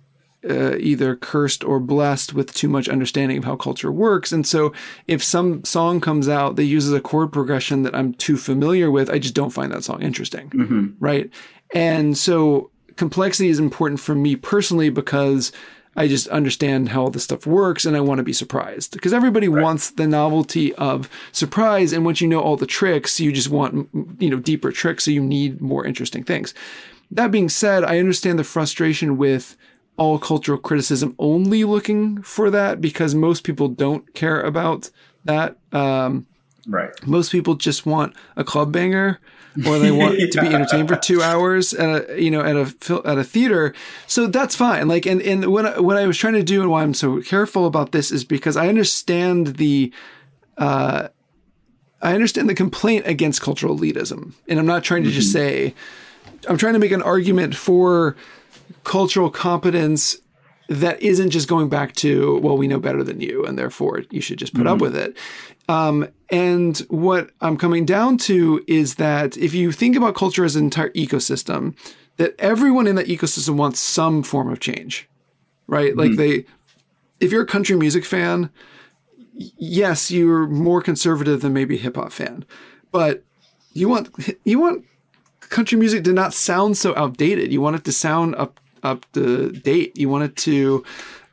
uh, either cursed or blessed with too much understanding of how culture works. And so if some song comes out that uses a chord progression that I'm too familiar with, I just don't find that song interesting. Mm-hmm. Right. And so complexity is important for me personally because I just understand how all this stuff works and I want to be surprised because everybody right. wants the novelty of surprise. And once you know all the tricks, you just want, you know, deeper tricks. So you need more interesting things. That being said, I understand the frustration with all cultural criticism only looking for that because most people don't care about that. Um, right. Most people just want a club banger or they want yeah. to be entertained for two hours at a you know at a at a theater. So that's fine. Like and and what what I was trying to do and why I'm so careful about this is because I understand the. Uh, I understand the complaint against cultural elitism, and I'm not trying to mm-hmm. just say. I'm trying to make an argument for cultural competence that isn't just going back to well we know better than you and therefore you should just put mm-hmm. up with it um, and what i'm coming down to is that if you think about culture as an entire ecosystem that everyone in that ecosystem wants some form of change right mm-hmm. like they if you're a country music fan yes you're more conservative than maybe a hip-hop fan but you want you want country music to not sound so outdated you want it to sound up up to date. You want it to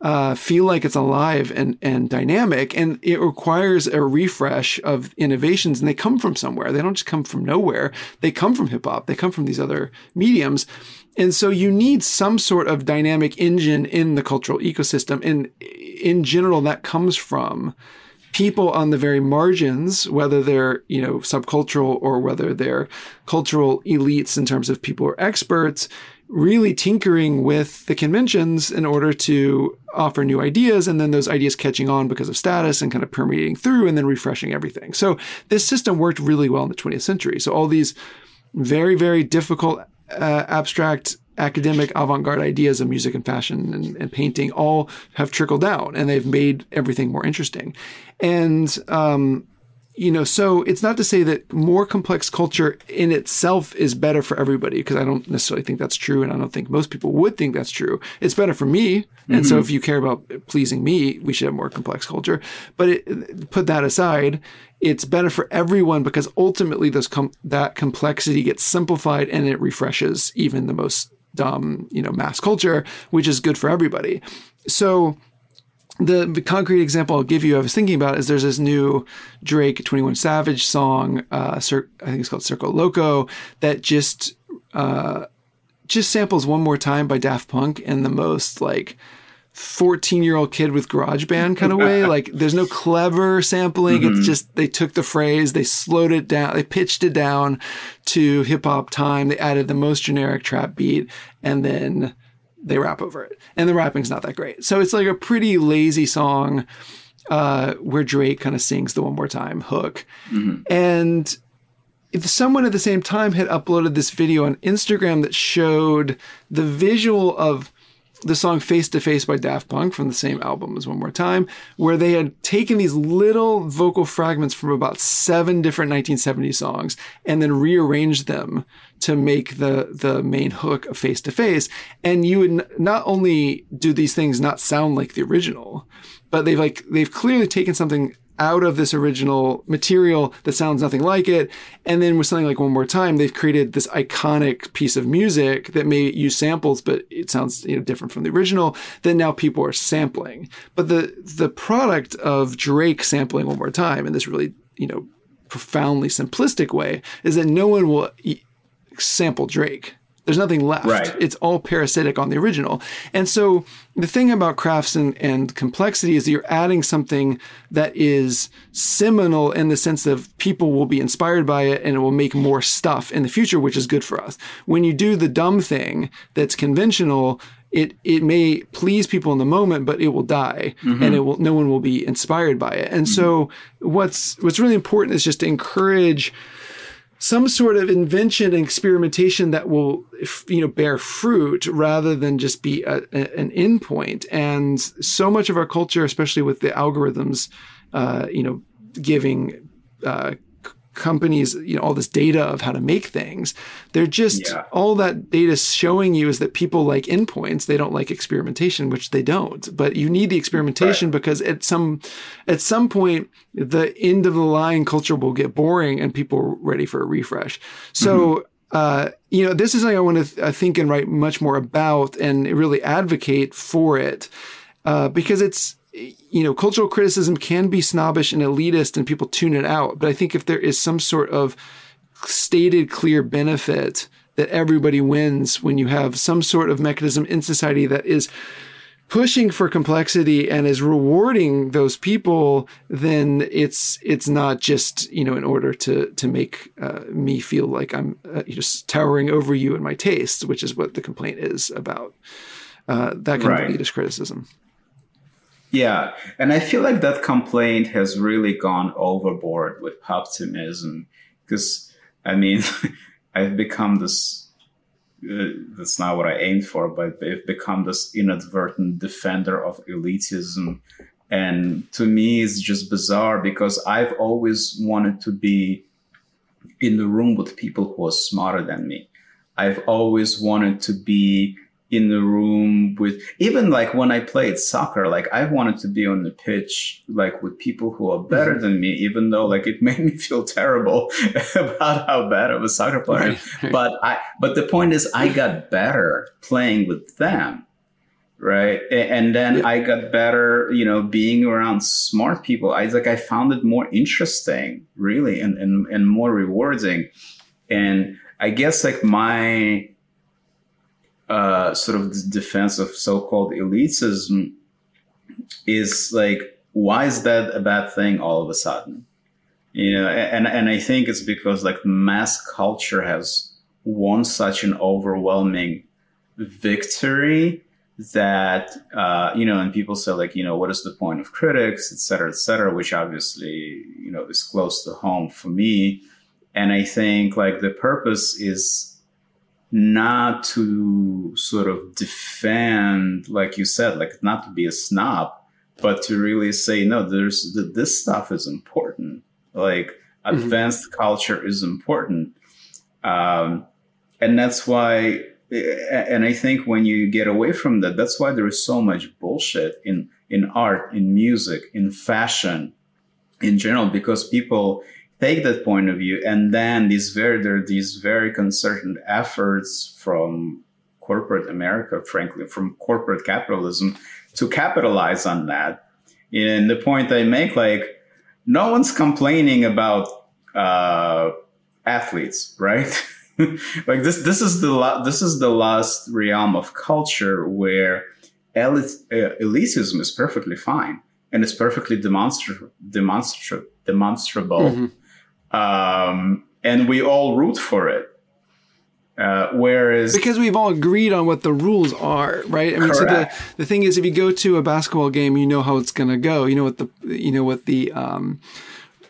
uh, feel like it's alive and and dynamic, and it requires a refresh of innovations, and they come from somewhere. They don't just come from nowhere. They come from hip hop. They come from these other mediums. And so you need some sort of dynamic engine in the cultural ecosystem. And in general, that comes from people on the very margins, whether they're, you know, subcultural or whether they're cultural elites in terms of people or experts, really tinkering with the conventions in order to offer new ideas and then those ideas catching on because of status and kind of permeating through and then refreshing everything. So this system worked really well in the 20th century. So all these very, very difficult, uh, abstract, academic avant-garde ideas of music and fashion and, and, painting all have trickled down and they've made everything more interesting. And, um, you know, so it's not to say that more complex culture in itself is better for everybody, because I don't necessarily think that's true. And I don't think most people would think that's true. It's better for me. Mm-hmm. And so mm-hmm. if you care about pleasing me, we should have more complex culture. But it, put that aside, it's better for everyone because ultimately those com- that complexity gets simplified and it refreshes even the most dumb, you know, mass culture, which is good for everybody. So, the concrete example I'll give you, I was thinking about is there's this new Drake 21 Savage song, uh, Cir- I think it's called Circo Loco, that just uh, just samples one more time by Daft Punk in the most like 14 year old kid with GarageBand kind of way. Like there's no clever sampling. Mm-hmm. It's just they took the phrase, they slowed it down, they pitched it down to hip hop time. They added the most generic trap beat and then they rap over it. And the rapping's not that great. So it's like a pretty lazy song uh, where Drake kind of sings the one more time hook. Mm-hmm. And if someone at the same time had uploaded this video on Instagram that showed the visual of the song Face to Face by Daft Punk from the same album as One More Time, where they had taken these little vocal fragments from about seven different 1970s songs and then rearranged them to make the, the main hook of Face to Face. And you would n- not only do these things not sound like the original, but they've like, they've clearly taken something out of this original material that sounds nothing like it. And then with something like One More Time, they've created this iconic piece of music that may use samples, but it sounds you know different from the original. That now people are sampling. But the the product of Drake sampling One More Time in this really you know profoundly simplistic way is that no one will e- sample Drake. There's nothing left. Right. It's all parasitic on the original. And so the thing about crafts and, and complexity is that you're adding something that is seminal in the sense of people will be inspired by it and it will make more stuff in the future, which is good for us. When you do the dumb thing that's conventional, it it may please people in the moment, but it will die, mm-hmm. and it will no one will be inspired by it. And mm-hmm. so, what's what's really important is just to encourage some sort of invention and experimentation that will you know bear fruit rather than just be a, a, an endpoint. And so much of our culture especially with the algorithms uh, you know giving uh, companies, you know, all this data of how to make things. They're just yeah. all that data showing you is that people like endpoints. They don't like experimentation, which they don't. But you need the experimentation right. because at some at some point the end of the line culture will get boring and people are ready for a refresh. So mm-hmm. Uh, you know, this is something I want to th- think and write much more about and really advocate for it uh, because it's you know, cultural criticism can be snobbish and elitist and people tune it out. But I think if there is some sort of stated clear benefit that everybody wins when you have some sort of mechanism in society that is pushing for complexity and is rewarding those people, then it's it's not just you know in order to to make uh, me feel like I'm uh, just towering over you in my tastes, which is what the complaint is about. Uh, that kind right. of elitist criticism. Yeah, and I feel like that complaint has really gone overboard with poptimism because I mean, I've become this. Uh, that's not what I aimed for, but I've become this inadvertent defender of elitism, and to me, it's just bizarre because I've always wanted to be in the room with people who are smarter than me. I've always wanted to be in the room with even like when I played soccer, like I wanted to be on the pitch like with people who are better mm-hmm. than me, even though like it made me feel terrible about how bad of a soccer player. Right. But I but the point is I got better playing with them. Right. And then yeah. I got better, you know, being around smart people. I like I found it more interesting, really, and, and, and more rewarding. And I guess like my uh, sort of defense of so-called elitism is like why is that a bad thing all of a sudden? You know and and i think it's because like mass culture has won such an overwhelming victory that uh, you know and people say like you know what is the point of critics et cetera et cetera which obviously you know is close to home for me. And i think like the purpose is not to sort of defend, like you said, like not to be a snob, but to really say, no, there's this stuff is important. Like mm-hmm. advanced mm-hmm. culture is important. Um, and that's why, and I think when you get away from that, that's why there is so much bullshit in, in art, in music, in fashion in general, because people, take that point of view and then these very there are these very concerted efforts from corporate america frankly from corporate capitalism to capitalize on that and the point i make like no one's complaining about uh, athletes right like this this is the la- this is the last realm of culture where uh, elitism is perfectly fine and it's perfectly demonstra- demonstra- demonstrable. Mm-hmm. Um, and we all root for it. Uh, whereas because we've all agreed on what the rules are, right? I mean, correct. so the the thing is, if you go to a basketball game, you know how it's going to go. You know what the you know what the um,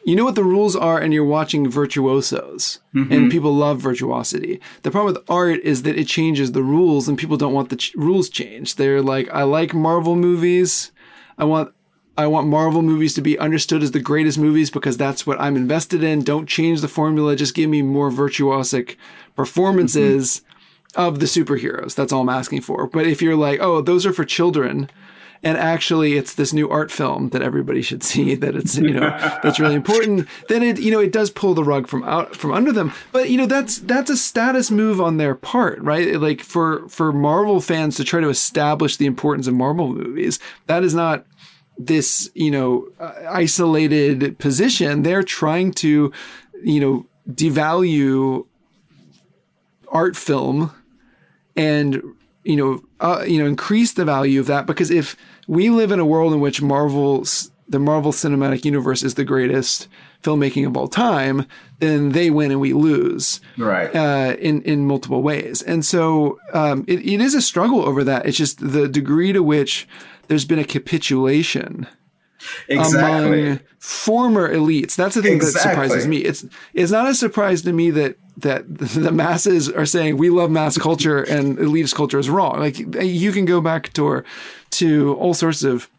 you know what the rules are, and you're watching virtuosos, mm-hmm. and people love virtuosity. The problem with art is that it changes the rules, and people don't want the ch- rules changed. They're like, I like Marvel movies. I want I want Marvel movies to be understood as the greatest movies because that's what I'm invested in. Don't change the formula. Just give me more virtuosic performances mm-hmm. of the superheroes. That's all I'm asking for. But if you're like, oh, those are for children, and actually it's this new art film that everybody should see that it's you know that's really important then it you know it does pull the rug from out from under them but you know that's that's a status move on their part right like for for marvel fans to try to establish the importance of marvel movies that is not this, you know, uh, isolated position. They're trying to, you know, devalue art film and you know uh, you know increase the value of that because if we live in a world in which Marvel's the Marvel Cinematic Universe is the greatest filmmaking of all time, then they win and we lose, right? Uh, in in multiple ways, and so um, it, it is a struggle over that. It's just the degree to which there's been a capitulation exactly. among former elites. That's the thing exactly. that surprises me. It's it's not a surprise to me that that the masses are saying we love mass culture and elitist culture is wrong. Like you can go back to to all sorts of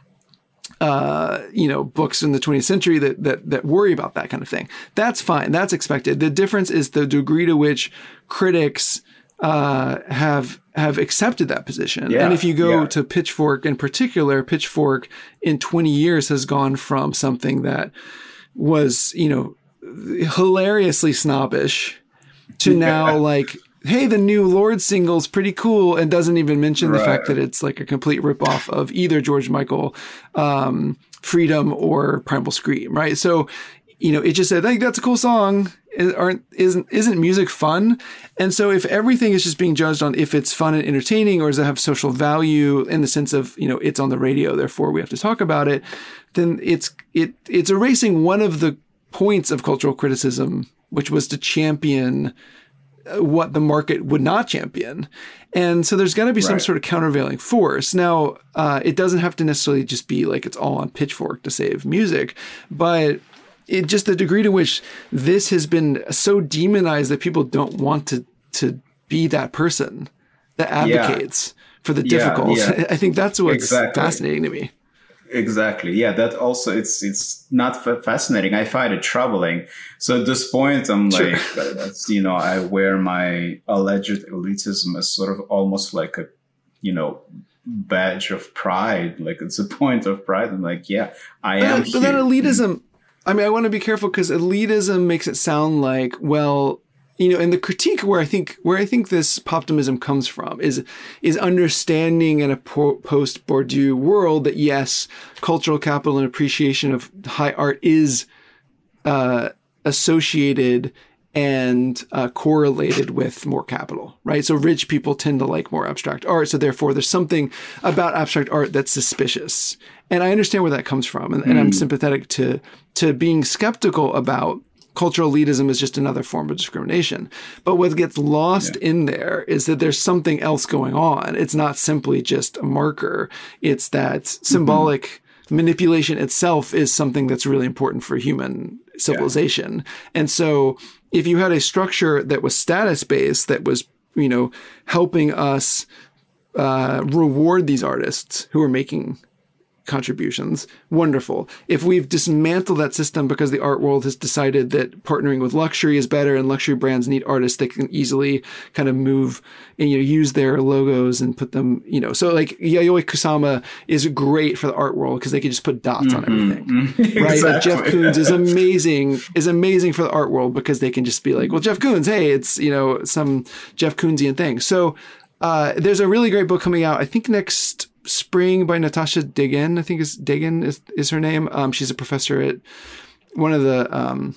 uh, you know, books in the 20th century that, that, that worry about that kind of thing. That's fine. That's expected. The difference is the degree to which critics uh, have have accepted that position. Yeah, and if you go yeah. to Pitchfork in particular, Pitchfork in 20 years has gone from something that was, you know, hilariously snobbish to now like hey, the new Lorde single's pretty cool, and doesn't even mention right. the fact that it's like a complete ripoff of either George Michael, um, Freedom or Primal Scream, right? So, you know, it just said, like, that's a cool song aren't isn't isn't music fun? And so if everything is just being judged on if it's fun and entertaining or does it have social value in the sense of, you know, it's on the radio, therefore we have to talk about it, then it's it it's erasing one of the points of cultural criticism, which was to champion uh, what the market would not champion. And so there's got to be some sort of countervailing force. Now, uh, it doesn't have to necessarily just be like it's all on pitchfork to save music, but it just the degree to which this has been so demonized that people don't want to to be that person that advocates yeah. for the difficult. Yeah, yeah. I think that's what's exactly. fascinating to me. Exactly. Yeah, that also it's it's not fascinating. I find it troubling. So at this point, I'm sure. like, uh, that's, you know, I wear my alleged elitism as sort of almost like a, you know, badge of pride. Like it's a point of pride. I'm like, yeah, I but am. That, but that elitism, I mean, I want to be careful because elitism makes it sound like, well, you know, and the critique where I think where I think this poptimism comes from is is understanding in a post Bourdieu world that yes, cultural capital and appreciation of high art is uh, associated and uh, correlated with more capital, right? So rich people tend to like more abstract art. So therefore, there's something about abstract art that's suspicious. And I understand where that comes from. And, mm. and I'm hmm. sympathetic to, to being skeptical about cultural elitism is just another form of discrimination. But what gets lost yeah. in there is that there's something else going on. It's not simply just a marker. It's that symbolic mm-hmm. manipulation itself is something that's really important for human civilization. Yeah. And so if you had a structure that was status based, that was, you know, helping us uh, reward these artists who are making contributions. Wonderful. If we've dismantled that system because the art world has decided that partnering with luxury is better and luxury brands need artists that can easily kind of move and you know use their logos and put them, you know. So like Yayoi Kusama is great for the art world because they can just put dots mm-hmm. on everything. Mm-hmm. Right? Exactly. Like Jeff Koons is amazing is amazing for the art world because they can just be like, well Jeff Koons, hey, it's, you know, some Jeff Koonsian thing. So uh, there's a really great book coming out, I think next Spring by Natasha Degen. I think is Degen is, is her name. Um, she's a professor at one of the um,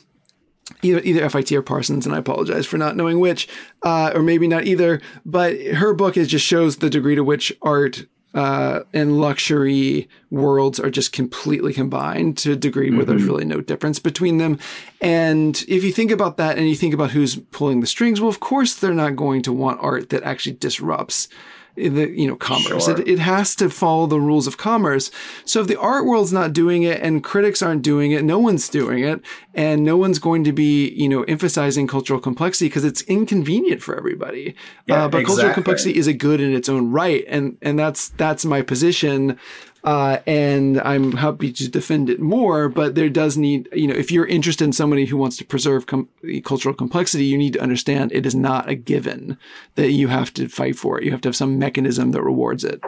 either either FIT or Parsons, and I apologize for not knowing which, uh, or maybe not either. But her book is just shows the degree to which art uh, and luxury worlds are just completely combined to a degree where mm-hmm. there's really no difference between them. And if you think about that and you think about who's pulling the strings, well, of course, they're not going to want art that actually disrupts the you know commerce. Sure. It, it has to follow the rules of commerce. So if the art world's not doing it and critics aren't doing it, no one's doing it, and no one's going to be you know emphasizing cultural complexity because it's inconvenient for everybody. Yeah, uh, but exactly. cultural complexity is a good in its own right, and and that's that's my position. Uh, and I'm happy to defend it more, but there does need, you know, if you're interested in somebody who wants to preserve com- cultural complexity, you need to understand it is not a given that you have to fight for it. You have to have some mechanism that rewards it.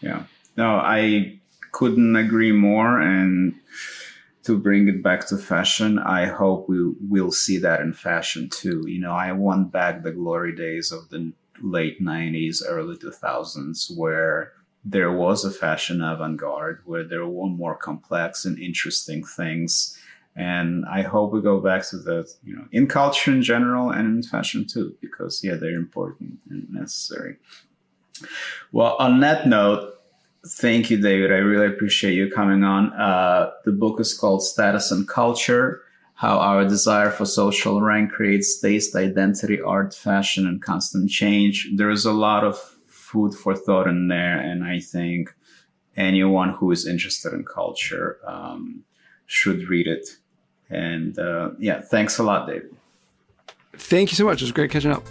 Yeah. No, I couldn't agree more. And to bring it back to fashion, I hope we will see that in fashion too. You know, I want back the glory days of the late 90s, early 2000s, where there was a fashion avant-garde where there were more complex and interesting things. And i hope we go back to that you know in culture in general and in fashion too because yeah they're important and necessary. Well on that note thank you david. I really appreciate you coming on. Uh, the book is called status and culture how our desire for social rank creates taste identity art fashion and constant change. There's a lot of food for thought in there. And I think anyone who is interested in culture um, should read it. And uh, yeah, thanks a lot, David. Thank you so much. It was great catching up.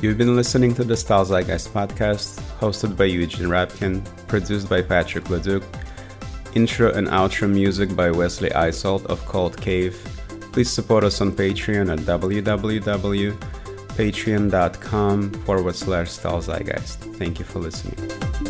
You've been listening to the Style Zeitgeist podcast, hosted by Eugene Rabkin, produced by Patrick Leduc, intro and outro music by Wesley Eisold of Cold Cave, Please support us on Patreon at www.patreon.com forward slash Thank you for listening.